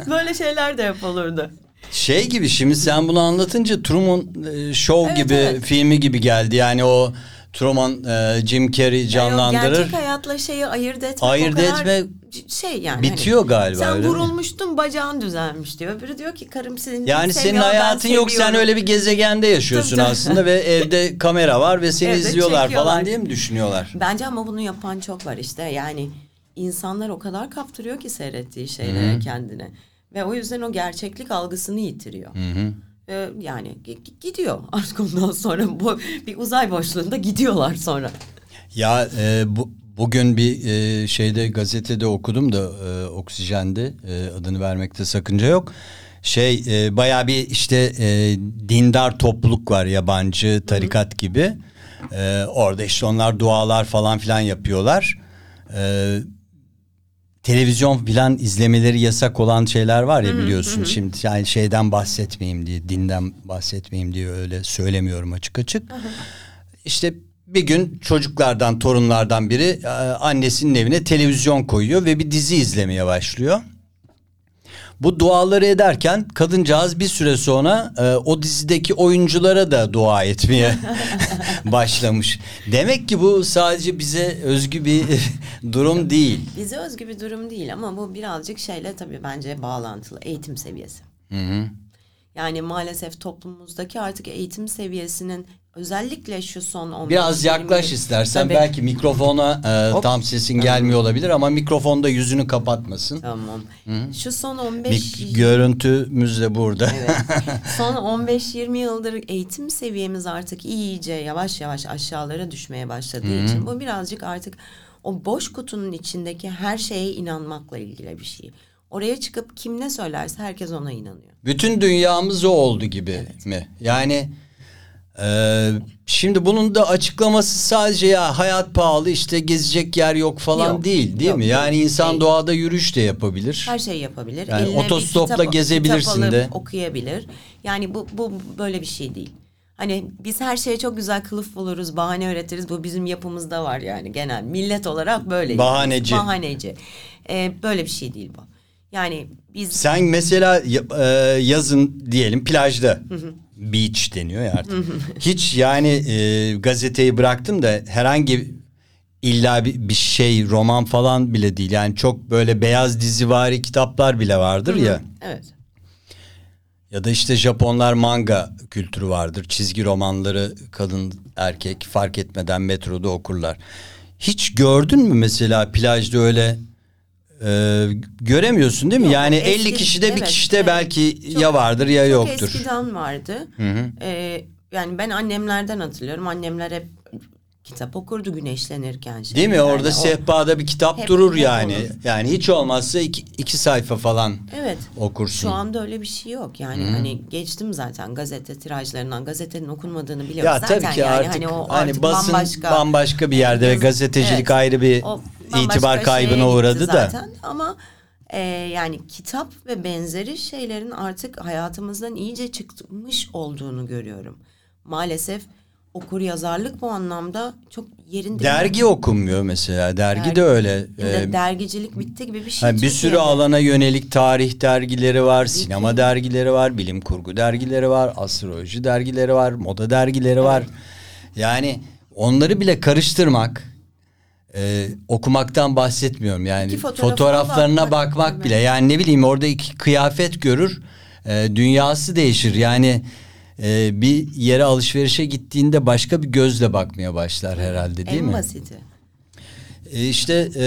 Böyle şeyler de hep olurdu. şey gibi şimdi sen bunu anlatınca Truman e, Show Evet, gibi evet. filmi gibi geldi. Yani o Truman, e, Jim Carrey Yani canlandırır. gerçek hayatla şeyi ayırt etmek Ayırt o kadar etme şey yani. bitiyor hani, galiba, Sen mi? vurulmuştun bacağın düzelmiş diyor. Öbürü diyor ki karım senin Yani senin seviyor, hayatın yok sen öyle bir gezegende yaşıyorsun Tabii, tabii. aslında ve evde kamera var ve seni Evde izliyorlar çekiyorlar. falan diye mi düşünüyorlar? Bence ama bunu yapan çok var işte yani insanlar o kadar kaptırıyor ki seyrettiği şeylere kendine. Ve o yüzden o gerçeklik algısını yitiriyor. Ee, yani gi- gi- gidiyor artık ondan sonra bu bir uzay boşluğunda gidiyorlar sonra. Ya e, bu, bugün bir e, şeyde gazetede okudum da e, Oksijen'de e, adını vermekte sakınca yok. Şey e, bayağı bir işte e, dindar topluluk var yabancı tarikat gibi. E, orada işte onlar dualar falan filan yapıyorlar. E, televizyon filan izlemeleri yasak olan şeyler var ya biliyorsun şimdi yani şeyden bahsetmeyeyim diye dinden bahsetmeyeyim diye öyle söylemiyorum açık açık. İşte bir gün çocuklardan torunlardan biri e, annesinin evine televizyon koyuyor ve bir dizi izlemeye başlıyor. Bu duaları ederken kadıncağız bir süre sonra e, o dizideki oyunculara da dua etmeye başlamış. Demek ki bu sadece bize özgü bir durum değil. Bize özgü bir durum değil ama bu birazcık şeyle tabii bence bağlantılı eğitim seviyesi. Yani maalesef toplumumuzdaki artık eğitim seviyesinin özellikle şu son 15 Biraz 20 yaklaş yıl- istersen Tabii. belki mikrofona e, Hop. tam sesin gelmiyor olabilir ama mikrofonda yüzünü kapatmasın. Tamam. Şu son 15 Mik- görüntümüz de burada. Evet. Son 15-20 yıldır eğitim seviyemiz artık iyice yavaş yavaş aşağılara düşmeye başladığı için bu birazcık artık o boş kutunun içindeki her şeye inanmakla ilgili bir şey. Oraya çıkıp kim ne söylerse herkes ona inanıyor. Bütün dünyamız o oldu gibi mi? Yani e, şimdi bunun da açıklaması sadece ya hayat pahalı işte gezecek yer yok falan Yok, değil değil yok, mi? yok, Yani insan değil. doğada yürüyüş de yapabilir. Her şey yapabilir. Yani Eline otostopla kitap- gezebilirsin kitap alıp de. okuyabilir. Yani bu, bu böyle bir şey değil. Hani biz her şeye çok güzel kılıf buluruz, bahane üretiriz. Bu bizim yapımızda var yani genel. Millet olarak böyle. Bahaneci. Bahaneci. Ee, böyle bir şey değil bu. Yani biz Sen mesela e, yazın diyelim plajda beach deniyor ya artık. Hiç yani e, gazeteyi bıraktım da herhangi illa bir, bir şey roman falan bile değil. Yani çok böyle beyaz dizivari kitaplar bile vardır ya. evet. Ya da işte Japonlar manga kültürü vardır. Çizgi romanları kadın erkek fark etmeden metroda okurlar. Hiç gördün mü mesela plajda öyle e, göremiyorsun değil mi? Yok, yani eski- 50 kişide bir evet, kişide evet. belki Çok- ya vardır ya Çok yoktur. eskiden vardı. Ee, yani ben annemlerden hatırlıyorum. Annemler hep kitap okurdu güneşlenirken. şey. Değil mi? Yani Orada o- sehpada bir kitap Hep- durur hep yani. olur. Yani hiç olmazsa iki, iki sayfa falan Evet. okursun. Şu anda öyle bir şey yok. Yani hani geçtim zaten gazete tirajlarından. Gazetenin okunmadığını biliyoruz. Ya zaten tabii ki yani artık hani o hani artık basın bambaşka, bambaşka bir yerde ve gazetecilik evet. ayrı bir O itibar kaybına uğradı da. zaten. Ama e, yani kitap ve benzeri şeylerin artık hayatımızdan iyice çıkmış olduğunu görüyorum. Maalesef okur yazarlık bu anlamda çok yerinde. Dergi okunmuyor mesela. Dergi, Dergi. de öyle. Ee, dergicilik bitti gibi bir şey. Ha, bir sürü alana yönelik tarih dergileri var, sinema dergileri var, bilim kurgu dergileri var, astroloji dergileri var, moda dergileri var. Yani onları bile karıştırmak, e, okumaktan bahsetmiyorum. Yani fotoğraflarına bakmak, bakmak bile. Yani ne bileyim orada iki kıyafet görür, e, dünyası değişir. Yani e, bir yere alışverişe gittiğinde başka bir gözle bakmaya başlar herhalde değil en mi? basiti. E işte e,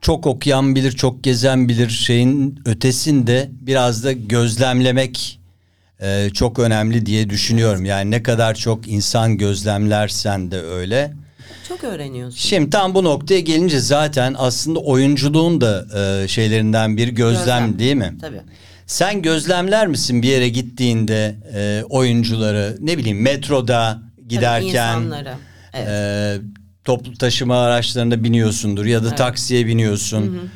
çok okuyan bilir, çok gezen bilir şeyin ötesinde biraz da gözlemlemek e, çok önemli diye düşünüyorum. Yani ne kadar çok insan gözlemlersen de öyle. Çok öğreniyorsun. Şimdi tam bu noktaya gelince zaten aslında oyunculuğun da e, şeylerinden bir gözlem, Gözlem. değil mi? Tabii. Sen gözlemler misin bir yere gittiğinde e, oyuncuları ne bileyim metroda giderken insanları. Evet. e, toplu taşıma araçlarına biniyorsundur ya da taksiye biniyorsun.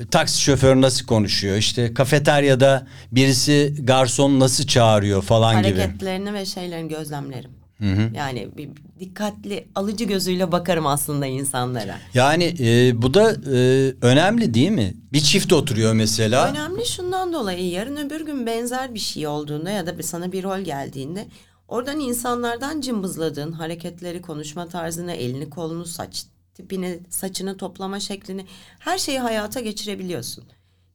E, Taksi şoförü nasıl konuşuyor? İşte kafeteryada birisi garson nasıl çağırıyor falan gibi. Hareketlerini ve şeylerini gözlemlerim. Yani bir dikkatli alıcı gözüyle bakarım aslında insanlara. Yani e, bu da e, önemli değil mi? Bir çift oturuyor mesela. Önemli şundan dolayı yarın öbür gün benzer bir şey olduğunda ya da bir sana bir rol geldiğinde Oradan insanlardan cımbızladığın hareketleri, konuşma tarzını, elini kolunu, saç tipini, saçını toplama şeklini her şeyi hayata geçirebiliyorsun.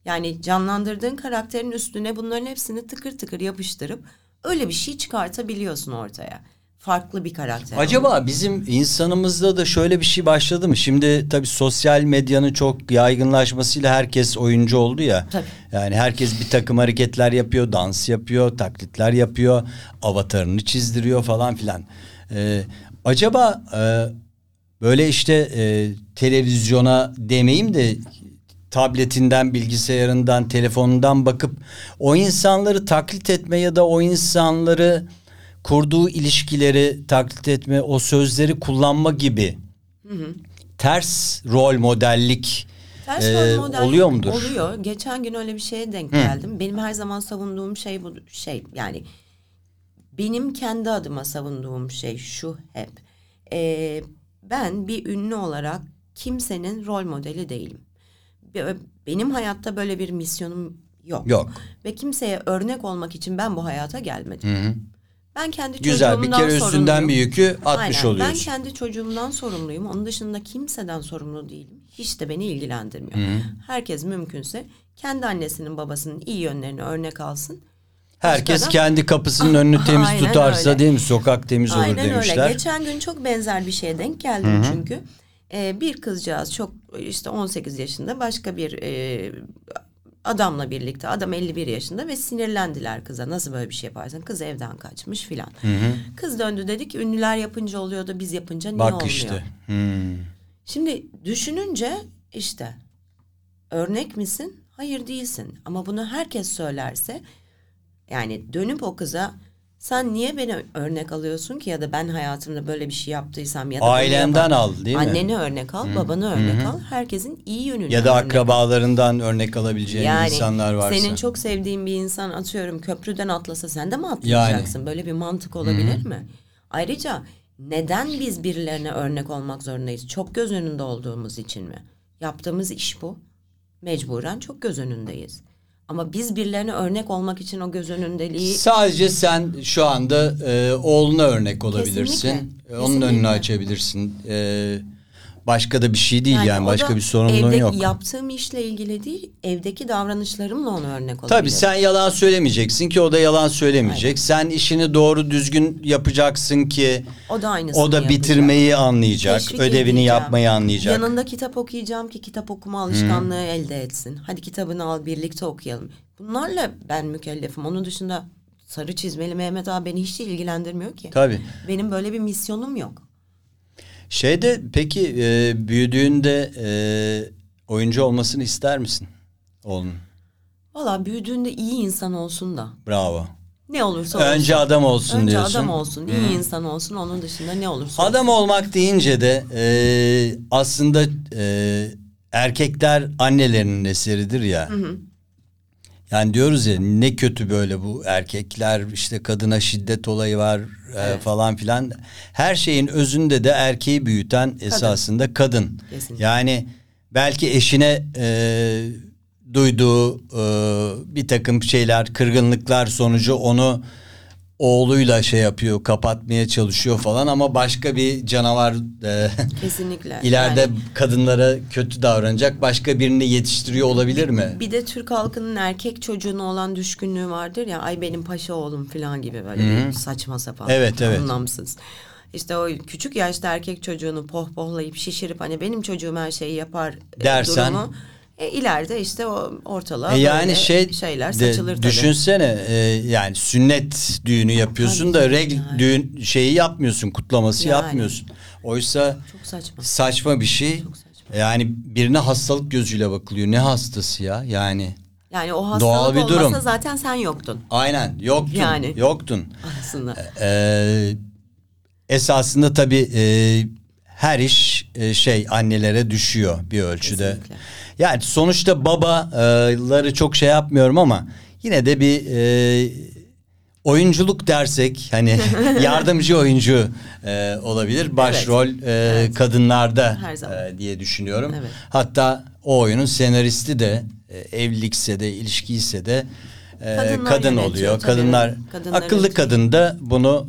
Yani canlandırdığın karakterin üstüne bunların hepsini tıkır tıkır yapıştırıp öyle bir şey çıkartabiliyorsun ortaya. Farklı bir karakter. Acaba bizim insanımızda da şöyle bir şey başladı mı? Şimdi tabii sosyal medyanın çok yaygınlaşmasıyla herkes oyuncu oldu ya. Tabii. Yani herkes bir takım hareketler yapıyor, dans yapıyor, taklitler yapıyor, avatarını çizdiriyor falan filan. Ee, acaba e, böyle işte e, televizyona demeyeyim de tabletinden, bilgisayarından, telefonundan bakıp o insanları taklit etme ya da o insanları kurduğu ilişkileri taklit etme, o sözleri kullanma gibi ters rol modellik Ters e, rol model oluyor mudur? Oluyor. Geçen gün öyle bir şeye denk geldim. Benim her zaman savunduğum şey bu şey yani benim kendi adıma savunduğum şey şu hep. Ee, ben bir ünlü olarak kimsenin rol modeli değilim. Be- Benim hayatta böyle bir misyonum yok. Yok. Ve kimseye örnek olmak için ben bu hayata gelmedim. Ben kendi Güzel bir çocuğumdan kere üstünden sorumluyum. bir yükü atmış Aynen. oluyorsun. Ben kendi çocuğumdan sorumluyum. Onun dışında kimseden sorumlu değilim. Hiç de beni ilgilendirmiyor. Herkes mümkünse kendi annesinin babasının iyi yönlerini örnek alsın. Herkes Başka kendi kapısının önünü temiz Aynen tutarsa öyle. değil mi? Sokak temiz olur Aynen demişler. öyle. Geçen gün çok benzer bir şeye denk geldim çünkü. Ee, bir kızcağız çok işte 18 yaşında başka bir e, adamla birlikte. Adam 51 yaşında ve sinirlendiler kıza. Nasıl böyle bir şey yaparsın? Kız evden kaçmış filan. Kız döndü dedi ki ünlüler yapınca oluyordu biz yapınca niye Bak olmuyor? işte. Hmm. Şimdi düşününce işte örnek misin? Hayır değilsin. Ama bunu herkes söylerse yani dönüp o kıza sen niye beni örnek alıyorsun ki ya da ben hayatımda böyle bir şey yaptıysam ya da yapan- al, değil mi? Anneni örnek al, babanı örnek al. Herkesin iyi yönünü Ya da örnek al. akrabalarından örnek alabileceğin Yani insanlar varsa. senin çok sevdiğin bir insan atıyorum köprüden atlasa sen de mi atlayacaksın? Böyle bir mantık olabilir mi? Ayrıca neden biz birilerine örnek olmak zorundayız? Çok göz önünde olduğumuz için mi? Yaptığımız iş bu. Mecburen çok göz önündeyiz. Ama biz birilerine örnek olmak için o göz önündeliği Sadece sen şu anda e, oğluna örnek olabilirsin. Kesinlikle, E, Onun kesinlikle. önünü açabilirsin. E, başka da bir şey değil yani, o başka bir sorumluluğun evde yok. Yaptığım işle ilgili değil, evdeki davranışlarımla ona örnek olabilirim. Tabii sen yalan söylemeyeceksin ki o da yalan söylemeyecek. Sen işini doğru düzgün yapacaksın ki O da aynısını o da yapacak. bitirmeyi anlayacak, Teşvik ödevini edeceğim. yapmayı anlayacak. Yanında kitap okuyacağım ki kitap okuma alışkanlığı elde etsin. Hadi kitabını al birlikte okuyalım. Bunlarla ben mükellefim. Onun dışında sarı çizmeli Mehmet abi beni hiç ilgilendirmiyor ki. Tabii. Benim böyle bir misyonum yok. Şeyde peki e, büyüdüğünde e, oyuncu olmasını ister misin oğlun? Valla büyüdüğünde iyi insan olsun da. Bravo. Ne olursa olsun. Önce adam olsun Önce diyorsun. adam olsun, iyi insan olsun. Onun dışında ne olursa Adam olsun. olmak deyince de e, aslında e, erkekler annelerinin eseridir ya. Yani diyoruz ya ne kötü böyle bu erkekler işte kadına şiddet olayı var e, falan filan. Her şeyin özünde de erkeği büyüten esasında kadın. Kesinlikle. Yani belki eşine e, duyduğu e, bir takım şeyler, kırgınlıklar sonucu onu oğluyla şey yapıyor, kapatmaya çalışıyor falan ama başka bir canavar e, Kesinlikle. ileride Yani- kadınlara kötü davranacak başka birini yetiştiriyor olabilir mi? Bir de Türk halkının erkek çocuğuna olan düşkünlüğü vardır ya ay benim paşa oğlum falan gibi böyle bir saçma sapan Evet, evet. anlamsız. İşte o küçük yaşta erkek çocuğunu pohpohlayıp şişirip hani benim çocuğum her şeyi yapar e, Dersen- durumu e, ileride işte o ortalığa E yani şey şeyler de, saçılır tabii. düşünsene e, yani sünnet düğünü yapıyorsun da regl düğün şeyi yapmıyorsun kutlaması Yani. yapmıyorsun. Oysa Çok saçma. saçma bir şey. Çok saçma. Yani birine hastalık gözüyle bakılıyor. Ne hastası ya? Yani Yani o hastalık Doğal bir olmasa durum. zaten sen yoktun aynen yoktun. Yani. Yoktun. aslında. Ee, esasında tabii e, her iş e, şey annelere düşüyor bir ölçüde. Kesinlikle. Yani sonuçta babaları çok şey yapmıyorum ama yine de bir e, oyunculuk dersek hani yardımcı oyuncu e, olabilir. Başrol e, kadınlarda Her zaman. e, diye düşünüyorum. Evet. Hatta o oyunun senaristi de e, evlilikse de ilişkiyse de e, Kadınlar kadın oluyor. Kadınlar akıllı kadın da bunu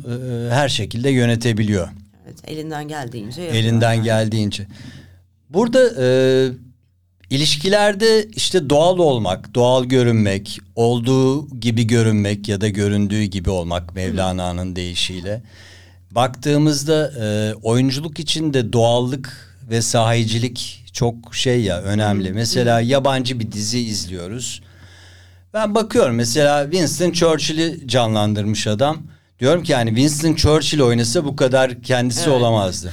e, her şekilde yönetebiliyor. Evet, elinden geldiğince yapıyor. Elinden geldiğince. Burada e, ilişkilerde işte doğal olmak, doğal görünmek, olduğu gibi görünmek ya da göründüğü gibi olmak Mevlana'nın deyişiyle. Baktığımızda e, oyunculuk için de doğallık ve sahicilik çok şey ya önemli. Mesela yabancı bir dizi izliyoruz. Ben bakıyorum mesela Winston Churchill'i canlandırmış adam. Diyorum ki yani Winston Churchill oynasa bu kadar kendisi Evet. olamazdı.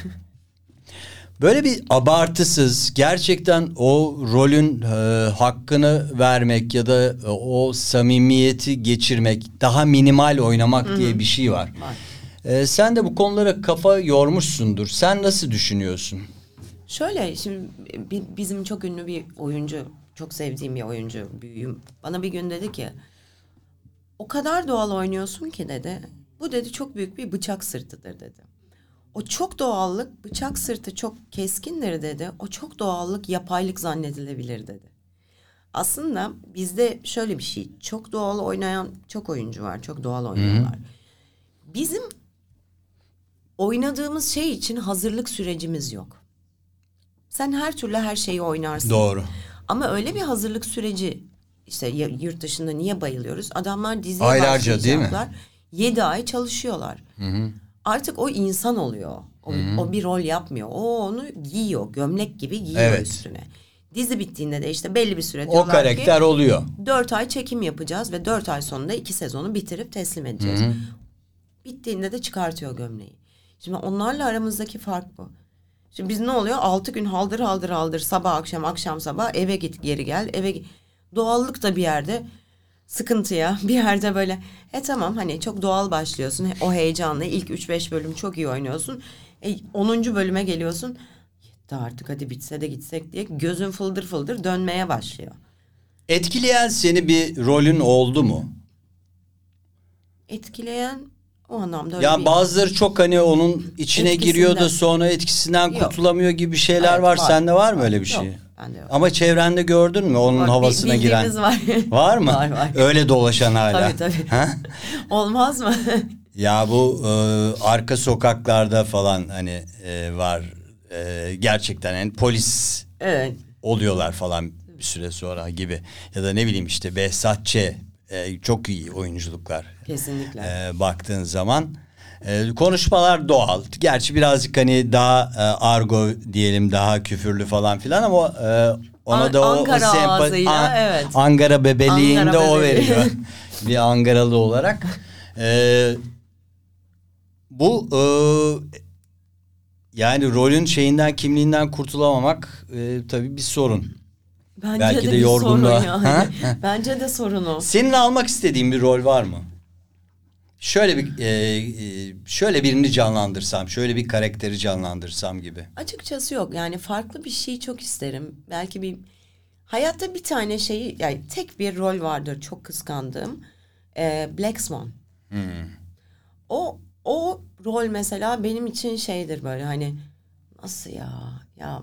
Böyle bir abartısız gerçekten o rolün e, hakkını vermek ya da e, o samimiyeti geçirmek daha minimal oynamak diye bir şey var. E, sen de bu konulara kafa yormuşsundur. Sen nasıl düşünüyorsun? Şöyle şimdi bi- bizim çok ünlü bir oyuncu, çok sevdiğim bir oyuncu, büyüğüm. Bana bir gün dedi ki o kadar doğal oynuyorsun ki dedi. Bu dedi çok büyük bir bıçak sırtıdır dedi. O çok doğallık bıçak sırtı çok keskindir dedi. O çok doğallık yapaylık zannedilebilir dedi. Aslında bizde şöyle bir şey. Çok doğal oynayan çok oyuncu var. Çok doğal oynuyorlar. Bizim oynadığımız şey için hazırlık sürecimiz yok. Sen her türlü her şeyi oynarsın. Doğru. Ama öyle bir hazırlık süreci işte yurt dışında niye bayılıyoruz? Adamlar diziye Aylarca, değil mi? Başlayacaklar. Yedi ay çalışıyorlar. Artık o insan oluyor. O, o bir rol yapmıyor. O onu giyiyor. Gömlek gibi giyiyor Evet. üstüne. Dizi bittiğinde de işte belli bir süre O karakter ki oluyor. dört ay çekim yapacağız ve dört ay sonunda iki sezonu bitirip teslim edeceğiz. Bittiğinde de çıkartıyor gömleği. Şimdi onlarla aramızdaki fark bu. Şimdi biz ne oluyor? Altı gün haldır haldır haldır sabah akşam akşam sabah eve git geri gel eve gi- Doğallık da bir yerde sıkıntıya bir yerde böyle e tamam hani çok doğal başlıyorsun o heyecanla ilk 3-5 bölüm çok iyi oynuyorsun. E, 10. bölüme geliyorsun yetti artık hadi bitse de gitsek diye gözün fıldır fıldır dönmeye başlıyor. Etkileyen seni bir rolün oldu mu? Etkileyen o anlamda öyle Ya bir- bazıları çok hani onun içine Etkisinden. giriyor da sonra etkisinden Yok. kurtulamıyor gibi şeyler Evet, var. var. Sende var mı öyle bir Yok, şey? Bende yok. Ama çevrende gördün mü onun bi- havasına giren? var. Var mı? Var, var. Öyle dolaşan hala. Tabii tabii. Ha? Olmaz mı? Ya bu e, arka sokaklarda falan hani e, var. E, gerçekten yani polis evet. oluyorlar falan bir süre sonra gibi. Ya da ne bileyim işte Behzat Ç. e, çok iyi oyunculuklar. Kesinlikle. e, baktığın zaman. E, konuşmalar doğal. Gerçi birazcık hani daha e, argo diyelim daha küfürlü falan filan ama e, ona An- da o, o Ankara sempa- ağzıyla, An- evet. Ankara bebeliğinde Ankara o bebeliği. veriyor. bir Ankaralı olarak. E, bu e, yani rolün şeyinden kimliğinden kurtulamamak e, tabii bir sorun. Bence belki de, de yorgunluğa. sorun yani. Bence de sorun o. Senin almak istediğin bir rol var mı? Şöyle bir e, e, şöyle birini canlandırsam, şöyle bir karakteri canlandırsam gibi. Açıkçası yok. Yani farklı bir şey çok isterim. Belki bir hayatta bir tane şeyi yani tek bir rol vardır çok kıskandığım. Ee, Black Swan. Hmm. O o rol mesela benim için şeydir böyle hani nasıl ya ya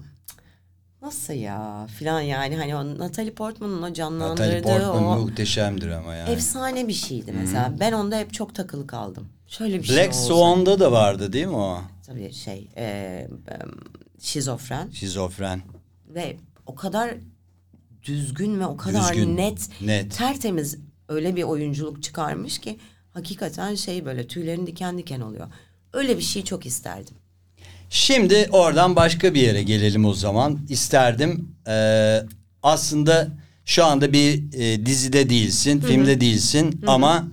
nasıl ya filan yani hani o Natalie Portman'ın o canlandırdığı Natalie Portman o muhteşemdir ama yani. efsane bir şeydi mesela. Ben onda hep çok takılı kaldım. Şöyle bir şey Black olsa. Swan'da da vardı değil mi o? Tabii şey e, e, şizofren Şizofren. ve o kadar düzgün ve o kadar Düzgün, net, net. tertemiz öyle bir oyunculuk çıkarmış ki hakikaten şey böyle tüylerin diken diken oluyor. Öyle bir şey çok isterdim. Şimdi oradan başka bir yere gelelim o zaman. İsterdim. Ee, aslında şu anda bir e, dizide değilsin, filmde değilsin ama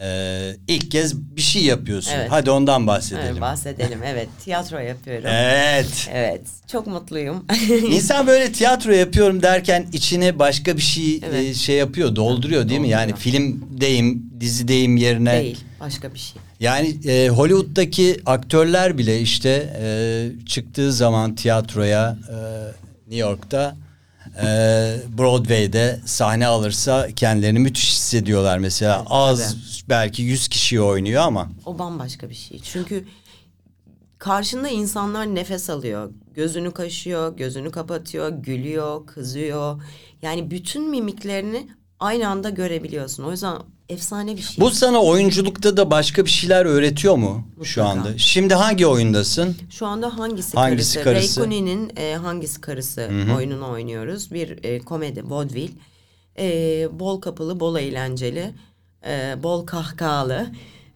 e, ilk kez bir şey yapıyorsun. Evet. Hadi ondan bahsedelim. Evet, bahsedelim. Evet, tiyatro yapıyorum. Evet. Evet, çok mutluyum. İnsan böyle tiyatro yapıyorum derken içine başka bir şey Evet. e, şey yapıyor, dolduruyor değil mi? Yani Dolduruyor. filmdeyim, dizideyim yerine. Değil, başka bir şey. Yani e, Hollywood'daki aktörler bile işte e, çıktığı zaman tiyatroya e, New York'ta e, Broadway'de sahne alırsa kendilerini müthiş hissediyorlar mesela. Evet, Az belki 100 kişi oynuyor ama O bambaşka bir şey. Çünkü karşında insanlar nefes alıyor. Gözünü kaşıyor, gözünü kapatıyor, gülüyor, kızıyor. Yani bütün mimiklerini aynı anda görebiliyorsun. O yüzden efsane bir şey. Bu sana oyunculukta da başka bir şeyler öğretiyor mu şu Mutlaka. anda? Şimdi hangi oyundasın? Şu anda hangisi, Hangisi karısı? karısı? Ray e, hangisi karısı oyununu oynuyoruz. Bir e, komedi, vaudeville. E, bol kapılı, bol eğlenceli, e, bol kahkahalı.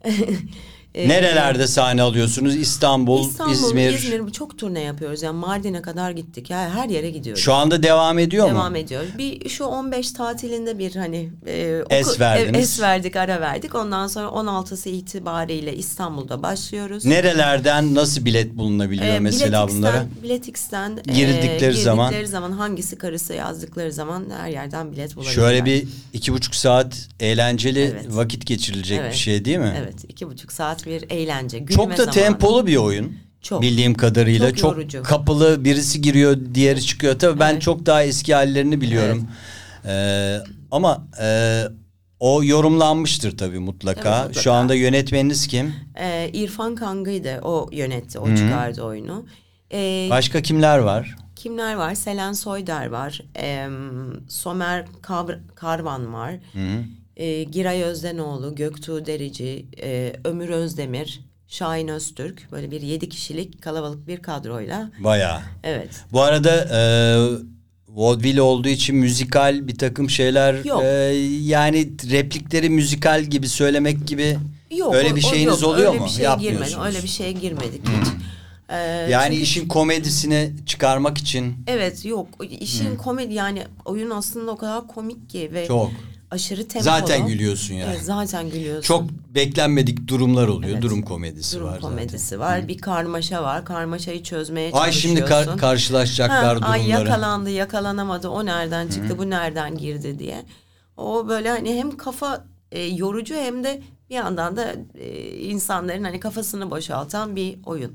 E, Nerelerde sahne alıyorsunuz? İstanbul, İstanbul, İzmir. İzmir. çok turne yapıyoruz. Yani Mardin'e kadar gittik. Yani her yere gidiyoruz. Şu anda devam ediyor Devam mu? ediyor. Bir şu 15 tatilinde bir hani e, Es verdiniz. e, es verdik, ara verdik. Ondan sonra 16'sı itibariyle İstanbul'da başlıyoruz. Nerelerden nasıl bilet bulunabiliyor Ee, mesela bunlara? Biletix'ten e, Girdikleri zaman- girdikleri zaman hangisi karısı yazdıkları zaman her yerden bilet bulabilirler. Şöyle bir iki buçuk saat eğlenceli Evet. vakit geçirilecek Evet. bir şey değil mi? Evet iki buçuk saat bir eğlence. Çok gülme da zamanı. tempolu bir oyun. Çok. Bildiğim kadarıyla Çok çok, yorucu. kapılı birisi giriyor diğeri çıkıyor. Tabii ben Evet. çok daha eski hallerini biliyorum. Ee, ama e, o yorumlanmıştır tabii mutlaka. Evet, mutlaka. Şu anda yönetmeniniz kim? Ee, İrfan Kangı'ydı o yönetti o çıkardı oyunu. Ee, Başka kimler var? Kimler var? Selen Soyder var. Ee, Somer Kavr- Karvan var. Ee, Giray Özdenoğlu, Göktuğ Derici, e, Ömür Özdemir, Şahin Öztürk. Böyle bir yedi kişilik kalabalık bir kadroyla. Bayağı. Evet. Bu arada e, vaudeville olduğu için müzikal bir takım şeyler Yok. e, yani replikleri müzikal gibi söylemek gibi Yok, öyle bir o şeyiniz yok. oluyor öyle mu? Bir şeye. Öyle bir şeye girmedik hiç. Ee, Yani çünkü- işin komedisini çıkarmak için Evet yok. İşin komedi yani oyun aslında o kadar komik ki ve Çok. Aşırı tempolu. Zaten gülüyorsun yani. Evet, zaten gülüyorsun. çok beklenmedik durumlar oluyor. Evet. Durum komedisi durum var komedisi var. Bir karmaşa var. Karmaşayı çözmeye zaten. Ay şimdi çalışıyorsun. kar- karşılaşacaklar Ha, Ay durumları. yakalandı, yakalanamadı. O nereden çıktı, bu nereden girdi diye. O böyle hani hem kafa e, yorucu hem de bir yandan da e, insanların hani kafasını boşaltan bir oyun.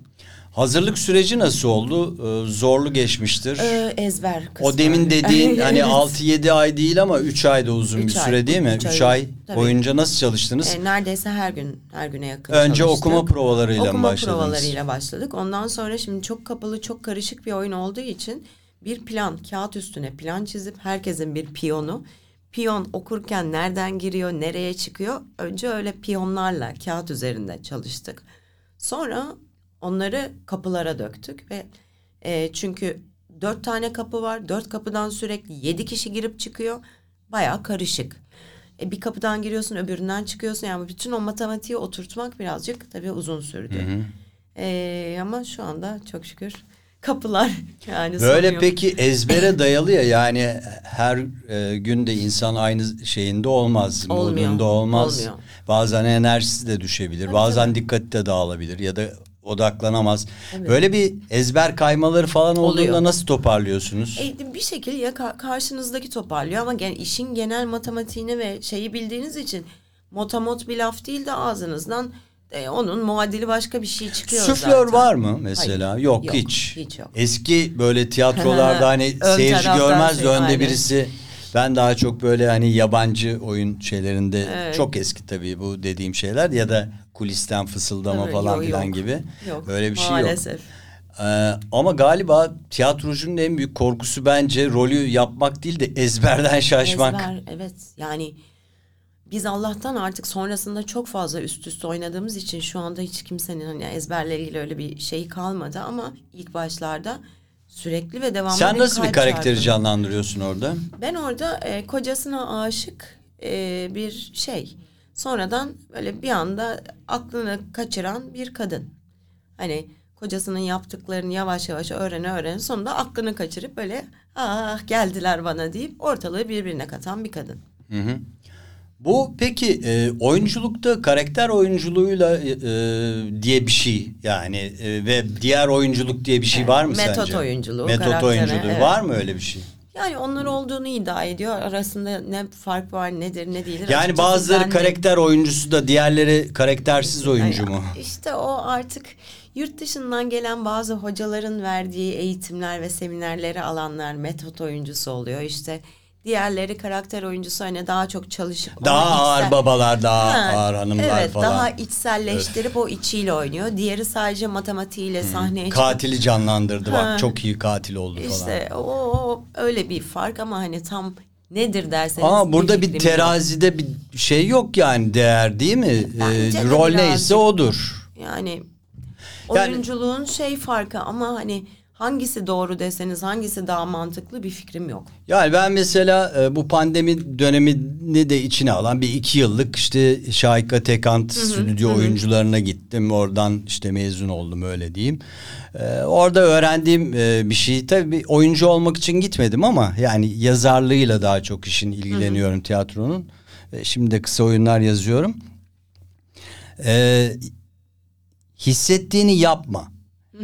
Hazırlık süreci nasıl oldu? Ee, zorlu geçmiştir. Ee, ezber kısmı. o demin dediğin hani Evet. 6-7 ay değil ama 3 ayda uzun Üç bir ay, süre değil mi? üç 3 ay, ay tabii. boyunca nasıl çalıştınız? E, neredeyse her gün, her güne yakın Önce çalıştık. okuma provalarıyla Okuma başladınız? provalarıyla başladık. Ondan sonra şimdi çok kapalı, çok karışık bir oyun olduğu için bir plan, kağıt üstüne plan çizip herkesin bir piyonu. Piyon okurken nereden giriyor, nereye çıkıyor? Önce öyle piyonlarla kağıt üzerinde çalıştık. Sonra onları kapılara döktük ve e, çünkü dört tane kapı var. Dört kapıdan sürekli yedi kişi girip çıkıyor. Bayağı karışık. E, bir kapıdan giriyorsun öbüründen çıkıyorsun. Yani bütün o matematiği oturtmak birazcık tabii uzun sürdü. E, ama şu anda çok şükür kapılar yani Böyle yok. peki ezbere dayalı ya yani her e, günde insan aynı şeyinde olmaz. Olmuyor, Modunda olmaz. olmuyor. Bazen enerjisi de düşebilir. bazen dikkati de dağılabilir ya da odaklanamaz. Böyle bir ezber kaymaları falan olduğunda Oluyor. nasıl toparlıyorsunuz? E, bir şekilde ya ka- karşınızdaki toparlıyor ama gen- işin genel matematiğini ve şeyi bildiğiniz için motamot bir laf değil de ağzınızdan e, onun muadili başka bir şey çıkıyor Süflör zaten. var mı mesela? Hayır, yok, yok, hiç. hiç yok. Eski böyle tiyatrolarda hani Ön seyirci görmez de şey, önde aynen. birisi. Ben daha çok böyle hani yabancı oyun şeylerinde Evet. çok eski tabii bu dediğim şeyler ya da kulisten fısıldama Tabii, falan yok, filan yok. gibi. Yok, Böyle bir şey yok. maalesef. Ee, ama galiba tiyatrocunun en büyük korkusu bence rolü yapmak değil de ezberden şaşmak. Ezber, evet yani biz Allah'tan artık sonrasında çok fazla üst üste oynadığımız için şu anda hiç kimsenin hani ezberle ilgili öyle bir şeyi kalmadı ama ilk başlarda sürekli ve devamlı Sen nasıl bir karakteri çarpı. canlandırıyorsun orada? Ben orada e, kocasına aşık e, bir şey. Sonradan böyle bir anda aklını kaçıran bir kadın. Hani kocasının yaptıklarını yavaş yavaş öğrene öğrene sonunda aklını kaçırıp böyle ah geldiler bana deyip ortalığı birbirine katan bir kadın. Bu peki e, oyunculukta karakter oyunculuğuyla e, e, diye bir şey yani e, ve diğer oyunculuk diye bir şey var mı metot sence? oyunculuğu, Metot oyunculuğu evet. var mı öyle bir şey? Yani onlar olduğunu iddia ediyor. Arasında ne fark var nedir ne değildir. Yani Açıkçası bazıları ben de- karakter oyuncusu da diğerleri karaktersiz oyuncu mu? İşte o artık yurt dışından gelen bazı hocaların verdiği eğitimler ve seminerleri alanlar metot oyuncusu oluyor. İşte diğerleri karakter oyuncusu hani daha çok çalışıp Daha ağır içsel- babalar, daha Ha, ağır hanımlar evet, falan. daha içselleştirip o içiyle oynuyor. Diğeri sadece matematiğiyle sahneye çıkıp Katili canlandırdı Ha. bak çok iyi katil oldu falan. işte o, o öyle bir fark ama hani tam Nedir derseniz Ama burada bir fikrim yok. terazide bir şey yok yani değer değil mi? Bence Ee, rol birazcık. neyse odur. Yani Yani- oyunculuğun şey farkı ama hani hangisi doğru deseniz hangisi daha mantıklı bir fikrim yok. Yani ben mesela e, bu pandemi dönemini de içine alan bir iki yıllık işte Şahika Tekant stüdyo oyuncularına gittim. Oradan işte mezun oldum öyle diyeyim. E, orada öğrendiğim e, bir şey tabii oyuncu olmak için gitmedim ama yani yazarlığıyla daha çok işin ilgileniyorum tiyatronun. E, şimdi de kısa oyunlar yazıyorum. E, hissettiğini yapma.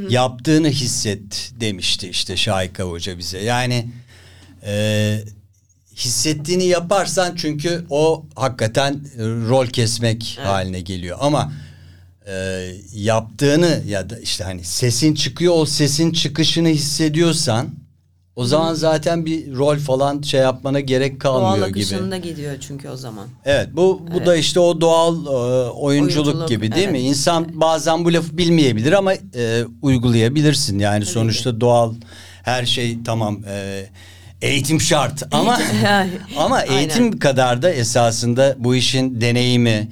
Yaptığını hisset demişti işte Şahika Hoca bize. Yani e, hissettiğini yaparsan çünkü o hakikaten rol kesmek haline geliyor. Ama e, yaptığını ya da işte hani sesin çıkıyor o sesin çıkışını hissediyorsan o zaman zaten bir rol falan şey yapmana gerek Doğal kalmıyor gibi. akışında gidiyor çünkü o zaman. Evet bu bu da işte o doğal e, oyunculuk, Oyunculuk, gibi değil mi? evet. İnsan bazen bu lafı bilmeyebilir ama e, uygulayabilirsin. Yani sonuçta doğal her şey tamam e, eğitim şart ama Yani, ama aynen. eğitim kadar da esasında bu işin deneyimi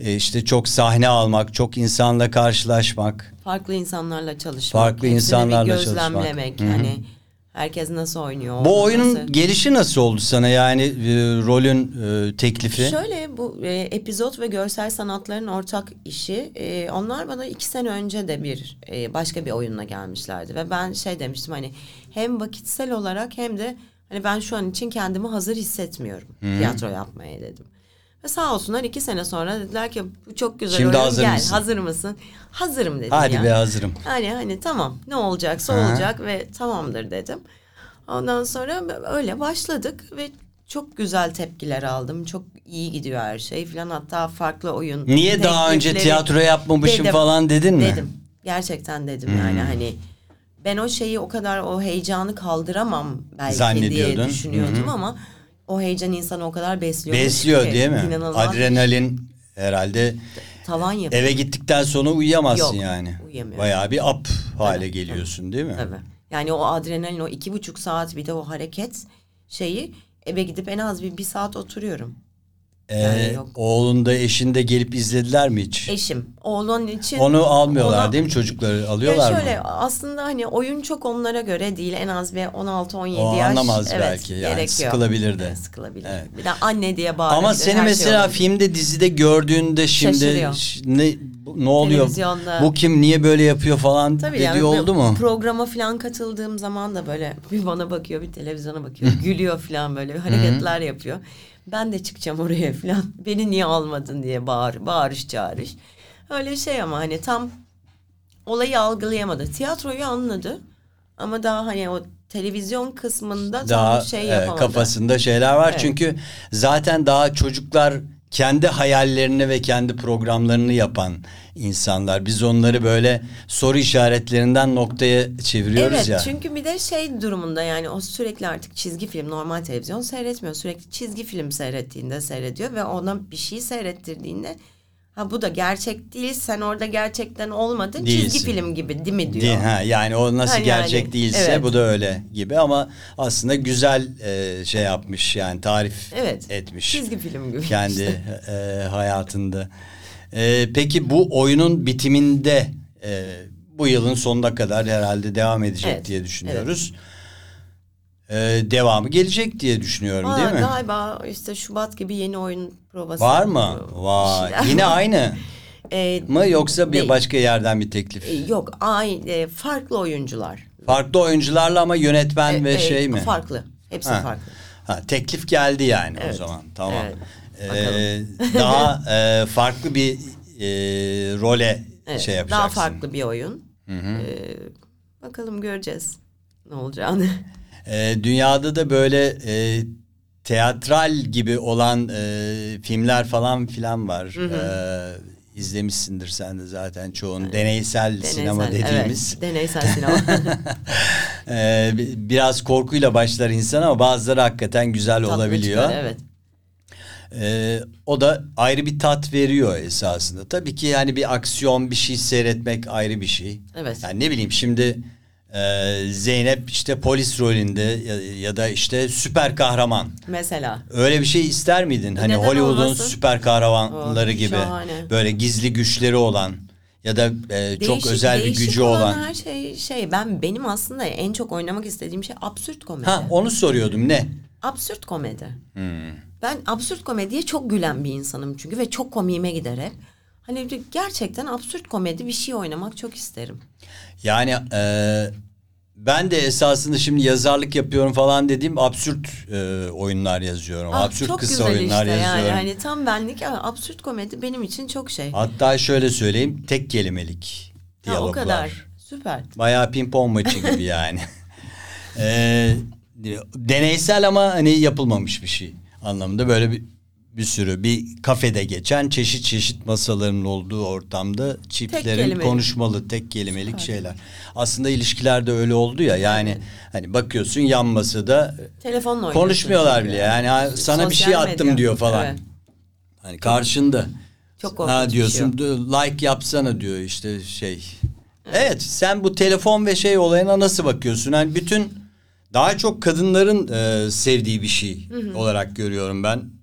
e, işte çok sahne almak, çok insanla karşılaşmak. Farklı insanlarla çalışmak. Farklı insanlarla çalışmak. gözlemlemek. Hı hı. Hani herkes nasıl oynuyor. Bu oyunun nasıl- gelişi nasıl oldu sana yani e, rolün e, teklifi? Şöyle bu e, epizod ve görsel sanatların ortak işi. e, onlar bana iki sene önce de bir e, başka bir oyunla gelmişlerdi ve ben şey demiştim hani hem vakitsel olarak hem de hani ben şu an için kendimi hazır hissetmiyorum tiyatro yapmaya dedim. Ve sağ olsunlar iki sene sonra dediler ki bu çok güzel Şimdi oyun hazır gel mısın? hazır mısın? Hazırım dedim Hadi ya. be hazırım. Yani hani tamam ne olacaksa Aha. olacak ve tamamdır dedim. Ondan sonra öyle başladık ve çok güzel tepkiler aldım. Çok iyi gidiyor her şey falan. Hatta farklı oyun. Niye daha önce teklifleri tiyatro yapmamışım dedim. falan dedin mi? Hmm. Dedim. Gerçekten dedim yani hani ben o şeyi o kadar o heyecanı kaldıramam belki diye Zannediyordun. düşünüyordum ama o heyecan insanı o kadar besliyor. Besliyor değil mi? İnanılmaz. Adrenalin herhalde Tavan yapıyor. eve gittikten sonra uyuyamazsın Yok, yani. uyuyamıyorum. Bayağı bir up hale geliyorsun değil mi? Tabii. Yani o adrenalin o iki buçuk saat bir de o hareket şeyi eve gidip en az bir, bir saat oturuyorum. Ee, Yani yok. oğlun da eşin de gelip izlediler mi hiç? Eşim. Oğlun için. Onu almıyorlar ona- değil mi çocukları? Alıyorlar ya şöyle mı? aslında hani oyun çok onlara göre değil. En az bir 16-17 O yaş. anlamaz evet, belki. Yani gerekiyor. sıkılabilir de. Evet, sıkılabilir. Evet. Bir de anne diye bağırabilir. Ama seni her şey mesela olabilir. filmde dizide gördüğünde şimdi Şaşırıyor. ne ne oluyor? Bu kim niye böyle yapıyor falan Tabii dediği yani oldu mu? Programa falan katıldığım zaman da böyle bir bana bakıyor bir televizyona bakıyor gülüyor falan böyle hareketler yapıyor. Ben de çıkacağım oraya falan beni niye almadın diye bağır, bağırış çağırış. Öyle şey ama hani tam olayı algılayamadı. Tiyatroyu anladı ama daha hani o televizyon kısmında daha tam şey e, yapamadı. kafasında şeyler var. Evet. Çünkü zaten daha çocuklar kendi hayallerini ve kendi programlarını yapan insanlar. Biz onları böyle soru işaretlerinden noktaya çeviriyoruz Evet ya. çünkü bir de şey durumunda yani o sürekli artık çizgi film normal televizyon seyretmiyor. Sürekli çizgi film seyrettiğinde seyrediyor ve ona bir şey seyrettirdiğinde ha bu da gerçek değil sen orada gerçekten olmadın Değilsin. çizgi film gibi değil mi diyor. Değil, ha, yani o nasıl Ha, yani, gerçek değilse evet. bu da öyle gibi ama aslında güzel e, şey yapmış yani tarif Evet. etmiş. Çizgi film gibi Kendi işte. e, hayatında. E, peki bu oyunun bitiminde e, bu yılın sonuna kadar herhalde devam edecek Evet, diye düşünüyoruz. E, devamı gelecek diye düşünüyorum Aa, değil mi? Galiba işte Şubat gibi yeni oyun provası. Var mı? Bir Vay. Yine aynı Ee, mı yoksa bir Değil. başka yerden bir teklif? e, yok aynı e, farklı oyuncular. Farklı oyuncularla ama yönetmen E, ve e, şey mi? Farklı. Hepsi Ha. farklı. Ha, teklif geldi yani o Evet. zaman. Tamam. Evet. Ee, daha e, farklı bir e, role Evet, şey daha yapacaksın. farklı bir oyun. Ee, bakalım göreceğiz ne olacağını. Ee, dünyada da böyle e, teatral gibi olan e, filmler falan filan var. Ee, izlemişsindir sen de zaten çoğunu. Deneysel, sinema Deneysel, dediğimiz. Evet, deneysel sinema. Ee, bi- biraz korkuyla başlar insan ama bazıları hakikaten güzel Tatlı olabiliyor. çıkar, evet. Ee, o da ayrı bir tat veriyor esasında. Tabii ki yani bir aksiyon bir şey seyretmek ayrı bir şey. Evet. Yani ne bileyim şimdi Ee, Zeynep işte polis rolünde ya, ya da işte süper kahraman. Mesela. Öyle bir şey ister miydin? Hani Neden Hollywood'un olmasın? süper kahramanları Oh, gibi. şahane. Böyle gizli güçleri olan ya da e, çok Değişik- özel bir değişik gücü olan. her şey şey ben benim aslında en çok oynamak istediğim şey absürt komedi. Ha onu soruyordum ne? Absürt komedi. Hmm. Ben absürt komediye çok gülen bir insanım çünkü ve çok komiğime gider hep. Hani gerçekten absürt komedi bir şey oynamak çok isterim. Yani e, ben de esasında şimdi yazarlık yapıyorum falan dediğim absürt e, oyunlar yazıyorum. Ah, absürt çok kısa güzel oyunlar işte yazıyorum. yani hani tam benlik absürt komedi benim için çok şey. Hatta şöyle söyleyeyim tek kelimelik Ha, diyaloglar. o kadar. Süper. Bayağı pimpon maçı gibi yani. Ee, deneysel ama hani yapılmamış bir şey anlamında böyle bir bir sürü bir kafede geçen çeşit çeşit masaların olduğu ortamda çiftlerin kelimelik. konuşmalı tek kelimelik şeyler. Aslında ilişkilerde öyle oldu ya yani hani bakıyorsun yan masada Telefonla konuşmuyorlar bile yani ha, sana bir şey attım medya. diyor falan. Evet. Hani karşında. Çok ha diyorsun şey like yapsana diyor işte şey. Evet. sen bu telefon ve şey olayına nasıl bakıyorsun? Hani bütün daha çok kadınların e, sevdiği bir şey olarak görüyorum ben.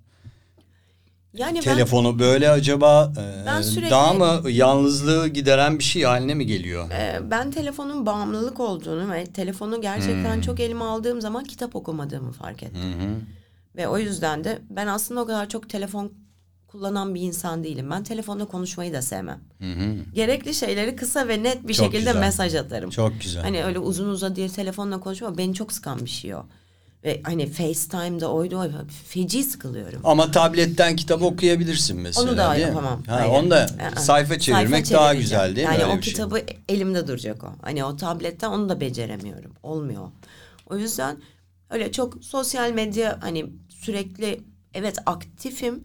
Yani ben Telefonu böyle acaba e, Ben sürekli- daha mı yalnızlığı gideren bir şey haline mi geliyor? e, ben telefonun bağımlılık olduğunu ve telefonu gerçekten Hmm. çok elime aldığım zaman kitap okumadığımı fark ettim. Ve o yüzden de ben aslında o kadar çok telefon kullanan bir insan değilim. Ben telefonda konuşmayı da sevmem. Gerekli şeyleri kısa ve net bir Çok şekilde güzel. mesaj atarım. Çok güzel. Hani öyle uzun uzadıya telefonla konuşma beni çok sıkan bir şey o. Ve hani FaceTime'da oydu o feci sıkılıyorum. Ama tabletten kitap okuyabilirsin mesela. Onu da değil mi? yapamam. Ha, onu da Aa, sayfa çevirmek daha çevireceğim. güzel değil mi? yani Öyle o bir şey. kitabı elimde duracak o. Hani o tabletten onu da beceremiyorum. Olmuyor. O yüzden öyle çok sosyal medya hani sürekli evet aktifim.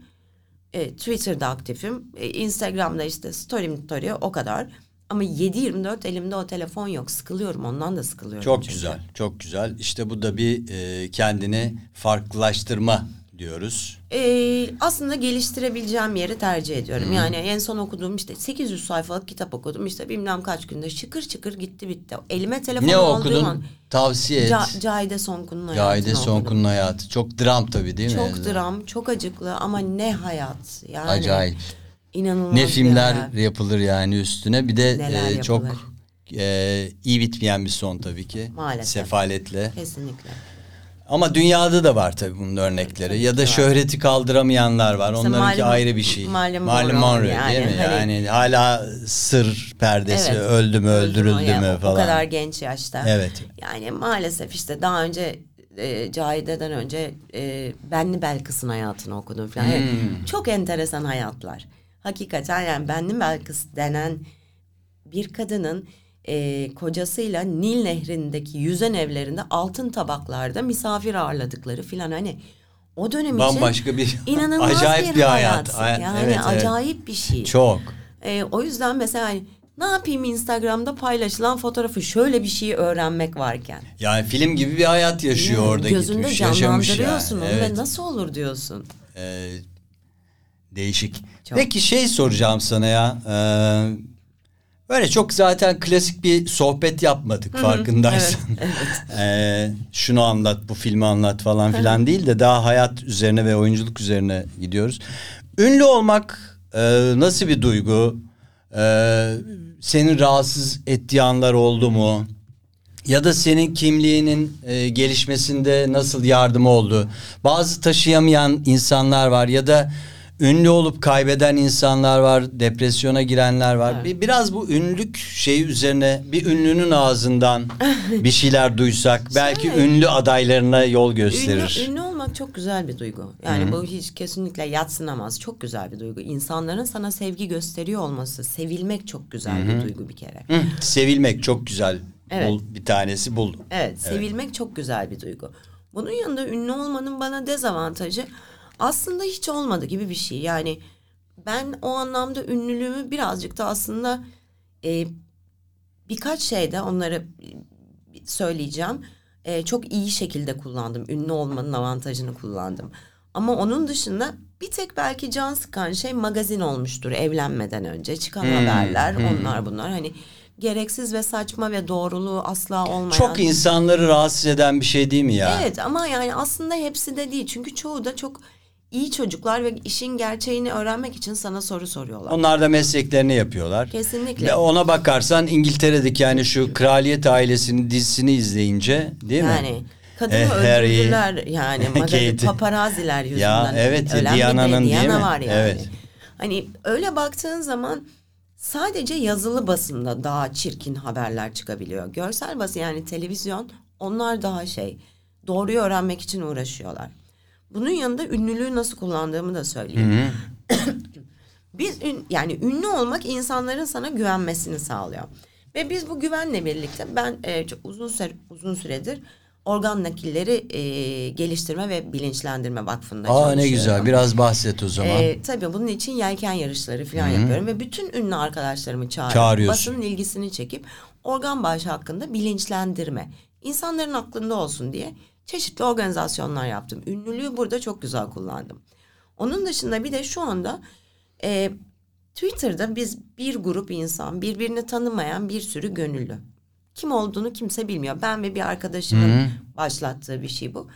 E, Twitter'da aktifim. E, Instagram'da işte story story o kadar. Ama 7-24 elimde o telefon yok. Sıkılıyorum ondan da sıkılıyorum. Çok çünkü. güzel, çok güzel. İşte bu da bir e, kendini farklılaştırma diyoruz. Ee, aslında geliştirebileceğim yeri tercih ediyorum. Hmm. Yani en son okuduğum işte 800 sayfalık kitap okudum. İşte bilmem kaç günde şıkır şıkır gitti bitti. Elime telefonu Ne okudun? an Tavsiye et. Ca- Cahide Sonkun'un hayatını Cahide. Sonkun'un hayatı. Çok dram tabii değil mi? Çok dram, çok acıklı ama ne hayat. Yani Acayip. İnanılmaz Ne filmler hayat. yapılır yani üstüne. Bir de Neler e, çok yapılır. e, iyi bitmeyen bir son tabii ki. Maalesef. Sefaletle. Kesinlikle. Ama dünyada da var tabii bunun örnekleri. Tabii ya da var. şöhreti kaldıramayanlar var. İşte Onlarınki Marilyn- ayrı bir şey. Marilyn Marilyn Monroe yani. değil mi? Hani- Yani hala sır perdesi Evet. öldü mü öldürüldü mü falan. O kadar genç yaşta. Evet. Yani maalesef işte daha önce e, Cahide'den önce e, Benli Belkıs'ın hayatını okudum falan. Yani Hmm. çok enteresan hayatlar. Hakikaten yani Benli Belkıs denen bir kadının e, kocasıyla Nil Nehri'ndeki yüzen evlerinde altın tabaklarda misafir ağırladıkları filan hani o dönem Bambaşka için bir- inanılmaz acayip bir, bir hayat. hayat. Ay- Yani evet, evet. acayip bir şey. Çok. Ee, o yüzden mesela hani ne yapayım Instagram'da paylaşılan fotoğrafı şöyle bir şeyi öğrenmek varken. Yani film gibi bir hayat yaşıyor Yani orada Gözünde gitmiş, yani. canlandırıyorsun onu Evet. ve nasıl olur diyorsun. Ee, değişik. Çok. Peki şey soracağım sana ya. Ee, böyle çok zaten klasik bir sohbet yapmadık farkındaysan. Ee, şunu anlat, bu filmi anlat falan filan değil de daha hayat üzerine ve oyunculuk üzerine gidiyoruz. Ünlü olmak e, nasıl bir duygu? Ee, seni rahatsız ettiği anlar oldu mu? Ya da senin kimliğinin e, gelişmesinde nasıl yardımı oldu? Bazı taşıyamayan insanlar var ya da ünlü olup kaybeden insanlar var, depresyona girenler var. Bir, biraz bu ünlülük şeyi üzerine bir ünlünün ağzından bir şeyler duysak belki Şöyle. ünlü adaylarına yol gösterir. Ünlü, ünlü olmak çok güzel bir duygu. Yani bu hiç kesinlikle yatsınamaz. Çok güzel bir duygu. İnsanların sana sevgi gösteriyor olması, sevilmek çok güzel bir duygu bir kere. Hı, sevilmek çok güzel. Evet. Bul, bir tanesi buldum. Evet, sevilmek çok güzel bir duygu. Bunun yanında ünlü olmanın bana dezavantajı aslında hiç olmadı gibi bir şey. Yani ben o anlamda ünlülüğümü birazcık da aslında e, birkaç şeyde onları söyleyeceğim. E, çok iyi şekilde kullandım. Ünlü olmanın avantajını kullandım. Ama onun dışında bir tek belki can sıkan şey magazin olmuştur evlenmeden önce. Çıkan haberler onlar bunlar. Hani gereksiz ve saçma ve doğruluğu asla olmayan. Çok insanları rahatsız eden bir şey değil mi ya? Evet ama yani aslında hepsi de değil. Çünkü çoğu da çok iyi çocuklar ve işin gerçeğini öğrenmek için sana soru soruyorlar. Onlar da mesleklerini yapıyorlar. Kesinlikle. Ve ona bakarsan İngiltere'deki yani şu kraliyet ailesinin dizisini izleyince değil mi? Yani kadını Harry, öldürdüler yani magazin Kate. paparaziler yüzünden. Ya, evet, Ölen Diana'nın de değil Diana mi? var yani. Evet. Hani öyle baktığın zaman sadece yazılı basında daha çirkin haberler çıkabiliyor. Görsel basın yani televizyon onlar daha şey doğruyu öğrenmek için uğraşıyorlar. Bunun yanında ünlülüğü nasıl kullandığımı da söyleyeyim. Biz ün, yani ünlü olmak insanların sana güvenmesini sağlıyor. Ve biz bu güvenle birlikte ben e, çok uzun süre, uzun süredir organ nakilleri e, geliştirme ve bilinçlendirme vakfında Aa ne güzel. Biraz bahset o zaman. Ee, tabii bunun için yelken yarışları falan yapıyorum ve bütün ünlü arkadaşlarımı çağırıyorum. Basının ilgisini çekip organ bağışı hakkında bilinçlendirme. insanların aklında olsun diye çeşitli organizasyonlar yaptım. Ünlülüğü burada çok güzel kullandım. Onun dışında bir de şu anda e, Twitter'da biz bir grup insan birbirini tanımayan bir sürü gönüllü. Kim olduğunu kimse bilmiyor. Ben ve bir arkadaşımın başlattığı bir şey bu.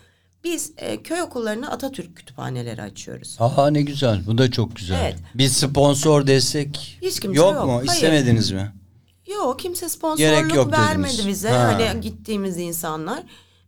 Biz e, köy okullarına Atatürk kütüphaneleri açıyoruz. Aa ne güzel. Bu da çok güzel. Evet. Bir sponsor destek Hiç kimse yok, yok. mu? Hayır. İstemediniz mi? Yok kimse sponsorluk yok vermedi dediniz. bize. Ha. Hani gittiğimiz insanlar.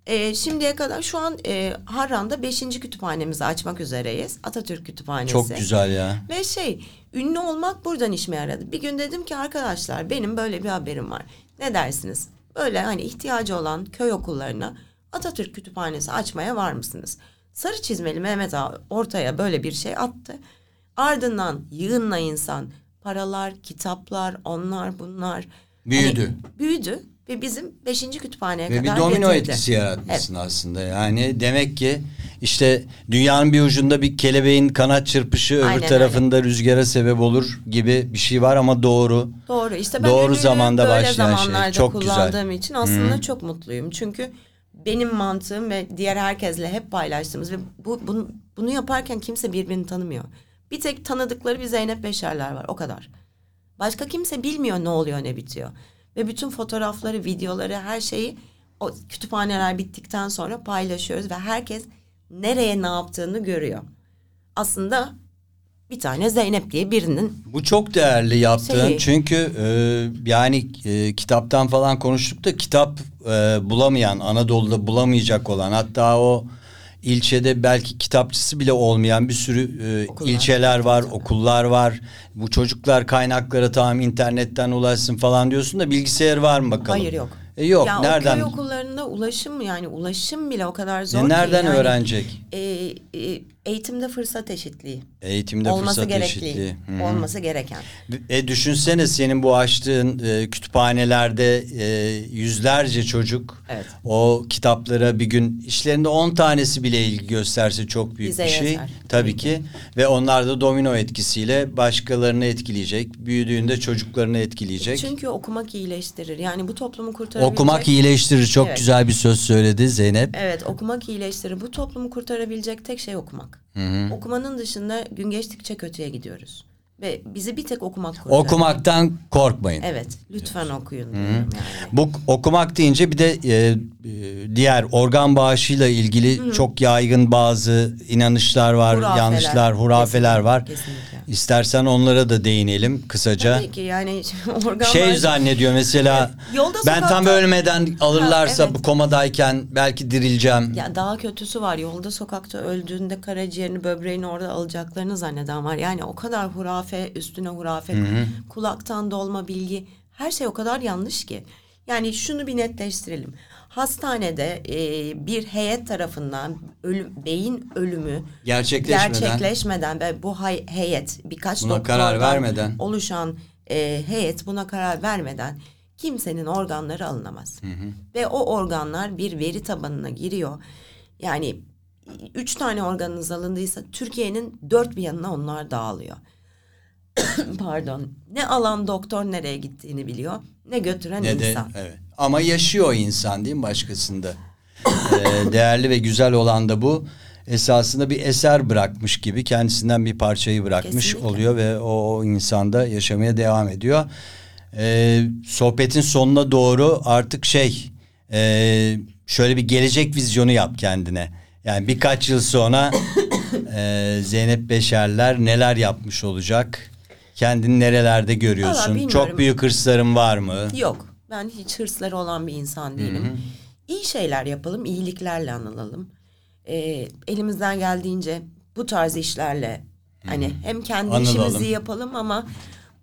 E, şimdiye kadar şu an e, Harran'da 5. kütüphanemizi açmak üzereyiz. Atatürk Kütüphanesi. Çok güzel ya. Ve şey ünlü olmak buradan işime yaradı. Bir gün dedim ki arkadaşlar benim böyle bir haberim var. Ne dersiniz? Böyle hani ihtiyacı olan köy okullarına Atatürk Kütüphanesi açmaya var mısınız? Sarı çizmeli Mehmet Ağa ortaya böyle bir şey attı. Ardından yığınla insan paralar, kitaplar, onlar bunlar. Büyüdü. Hani büyüdü ve bizim beşinci kütüphaneye Ve bir kadar domino getirdi. etkisi yaratmışsın aslında. Yani demek ki işte dünyanın bir ucunda bir kelebeğin kanat çırpışı öbür Aynen tarafında rüzgara sebep olur gibi bir şey var ama doğru. Doğru işte ben Doğru zamanda böyle başlayan şey. Çok güzel. kullandığım için aslında çok mutluyum. Çünkü benim mantığım ve diğer herkesle hep paylaştığımız ve bu, bunu, bunu yaparken kimse birbirini tanımıyor. Bir tek tanıdıkları bir Zeynep Beşerler var o kadar. Başka kimse bilmiyor ne oluyor ne bitiyor. Ve bütün fotoğrafları, videoları, her şeyi o kütüphaneler bittikten sonra paylaşıyoruz ve herkes nereye ne yaptığını görüyor. Aslında bir tane Zeynep diye birinin Bu çok değerli yaptığın Şey- çünkü e, yani e, kitaptan falan konuştuk da kitap e, bulamayan Anadolu'da bulamayacak olan hatta o ilçede belki kitapçısı bile olmayan bir sürü e, Okullar. ilçeler var, okullar var. Bu çocuklar kaynaklara tamam internetten ulaşsın falan diyorsun da bilgisayar var mı bakalım? Hayır yok. E, yok Ya nereden? köy okullarında ulaşım yani ulaşım bile o kadar E, zor ki. nereden yani, öğrenecek? e, e, eğitimde fırsat eşitliği. Eğitimde olması fırsat gerekli. eşitliği. Hı hı. Olması gereken. E düşünsene senin bu açtığın e, kütüphanelerde e, yüzlerce çocuk Evet. o kitaplara bir gün işlerinde 10 tanesi bile ilgi gösterse çok büyük Bize bir şey. yeter. Tabii Tabii ki. Ve onlar da domino etkisiyle başkalarını etkileyecek. Büyüdüğünde çocuklarını etkileyecek. Çünkü okumak iyileştirir. Yani bu toplumu kurtarabilecek. Okumak iyileştirir. Çok Evet. güzel bir söz söyledi Zeynep. Evet okumak iyileştirir. Bu toplumu kurtarabilecek tek şey okumak. Okumanın dışında gün geçtikçe kötüye gidiyoruz. Ve bizi bir tek okumak kurtarır. Okumaktan korkmayın. Evet lütfen okuyun diyorum yani. Bu okumak deyince bir de e, diğer organ bağışıyla ilgili çok yaygın bazı inanışlar var, Hurafeler. yanlışlar, hurafeler Kesinlikle, var. kesinlikle. İstersen onlara da değinelim kısaca. Tabii ki yani organ Şey bağışı- zannediyor mesela Evet, yolda ben tam sokakta- ölmeden alırlarsa Ha, evet. bu komadayken belki dirileceğim. Ya daha kötüsü var. Yolda sokakta öldüğünde karaciğerini, böbreğini orada alacaklarını zanneden var. Yani o kadar hurafe, üstüne hurafe, kulaktan dolma bilgi. Her şey o kadar yanlış ki. Yani şunu bir netleştirelim. Hastanede e, bir heyet tarafından ölüm, beyin ölümü Gerçekleşmeden. gerçekleşmeden ve bu hay- heyet birkaç Buna karar vermeden. oluşan e, heyet buna karar vermeden kimsenin organları alınamaz. Ve o organlar bir veri tabanına giriyor. Yani üç tane organınız alındıysa Türkiye'nin dört bir yanına onlar dağılıyor. Pardon. Ne alan doktor nereye gittiğini biliyor, ne götüren Ne de insan. evet. Ama yaşıyor insan değil mi başkasında? Ee, değerli ve güzel olan da bu. Esasında bir eser bırakmış gibi kendisinden bir parçayı bırakmış Kesinlikle. oluyor ve o, o insanda yaşamaya devam ediyor. e, sohbetin sonuna doğru artık şey e, şöyle bir gelecek vizyonu yap kendine. Yani birkaç yıl sonra e, Zeynep Beşerler neler yapmış olacak? Kendini nerelerde görüyorsun? bilmiyorum. Çok büyük hırsların var mı? Yok. Ben hiç hırsları olan bir insan değilim. İyi şeyler yapalım, iyiliklerle anılalım. Ee, elimizden geldiğince bu tarz işlerle hani hem kendi Anılalım. işimizi yapalım ama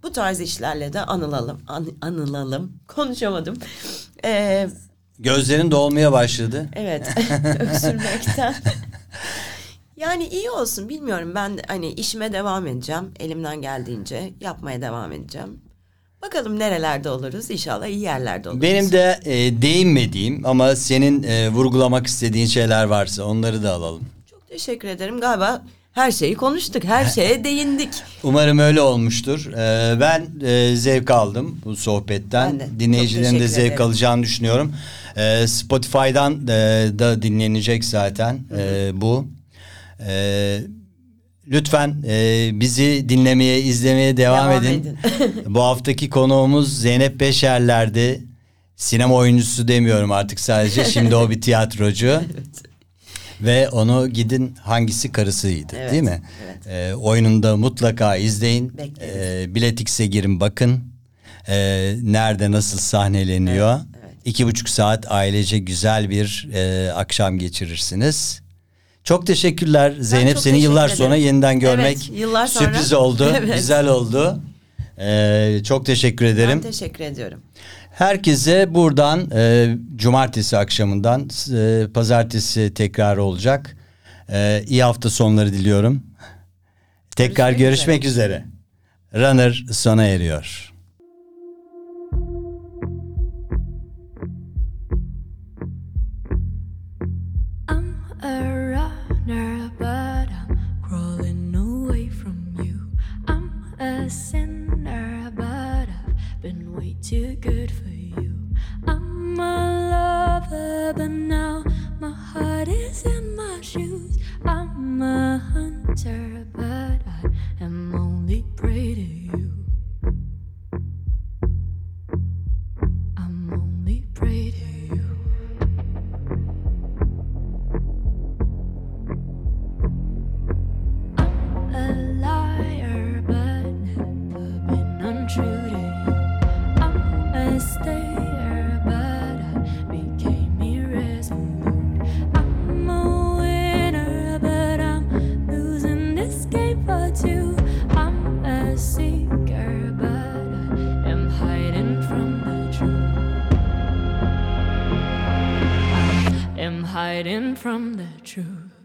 bu tarz işlerle de anılalım. An- anılalım. Konuşamadım. Ee, Gözlerin dolmaya başladı. evet. Öksürmekten. Yani iyi olsun bilmiyorum. Ben hani işime devam edeceğim. Elimden geldiğince yapmaya devam edeceğim. Bakalım nerelerde oluruz. İnşallah iyi yerlerde oluruz. Benim de e, değinmediğim ama senin e, vurgulamak istediğin şeyler varsa onları da alalım. Çok teşekkür ederim. Galiba her şeyi konuştuk. Her şeye değindik. Umarım öyle olmuştur. Ee, ben e, zevk aldım bu sohbetten. De. Dinleyicilerin de zevk ederim. alacağını düşünüyorum. Ee, Spotify'dan e, da dinlenecek zaten e, bu. E, lütfen e, bizi dinlemeye, izlemeye devam, Devam edin. edin. bu haftaki konuğumuz Zeynep Beşerler'di. Sinema oyuncusu demiyorum artık sadece. Şimdi o bir tiyatrocu. Ve onu gidin hangisi karısıydı Evet, değil mi? evet. Ee, oyununda mutlaka izleyin. Bekleriz. Ee, Biletix'e girin bakın. Ee, nerede nasıl sahneleniyor. Evet, evet. İki buçuk saat ailece güzel bir e, akşam geçirirsiniz. Çok teşekkürler Zeynep. çok Seni teşekkür yıllar ederim. sonra yeniden görmek Evet, yıllar sonra. sürpriz oldu. Evet. Güzel oldu. Ee, çok teşekkür ederim. Ben teşekkür ediyorum. Herkese buradan e, cumartesi akşamından e, pazartesi tekrar olacak. E, iyi hafta sonları diliyorum. Tekrar Görüşmek görüşmek üzere. Runner sona eriyor. winter from the truth.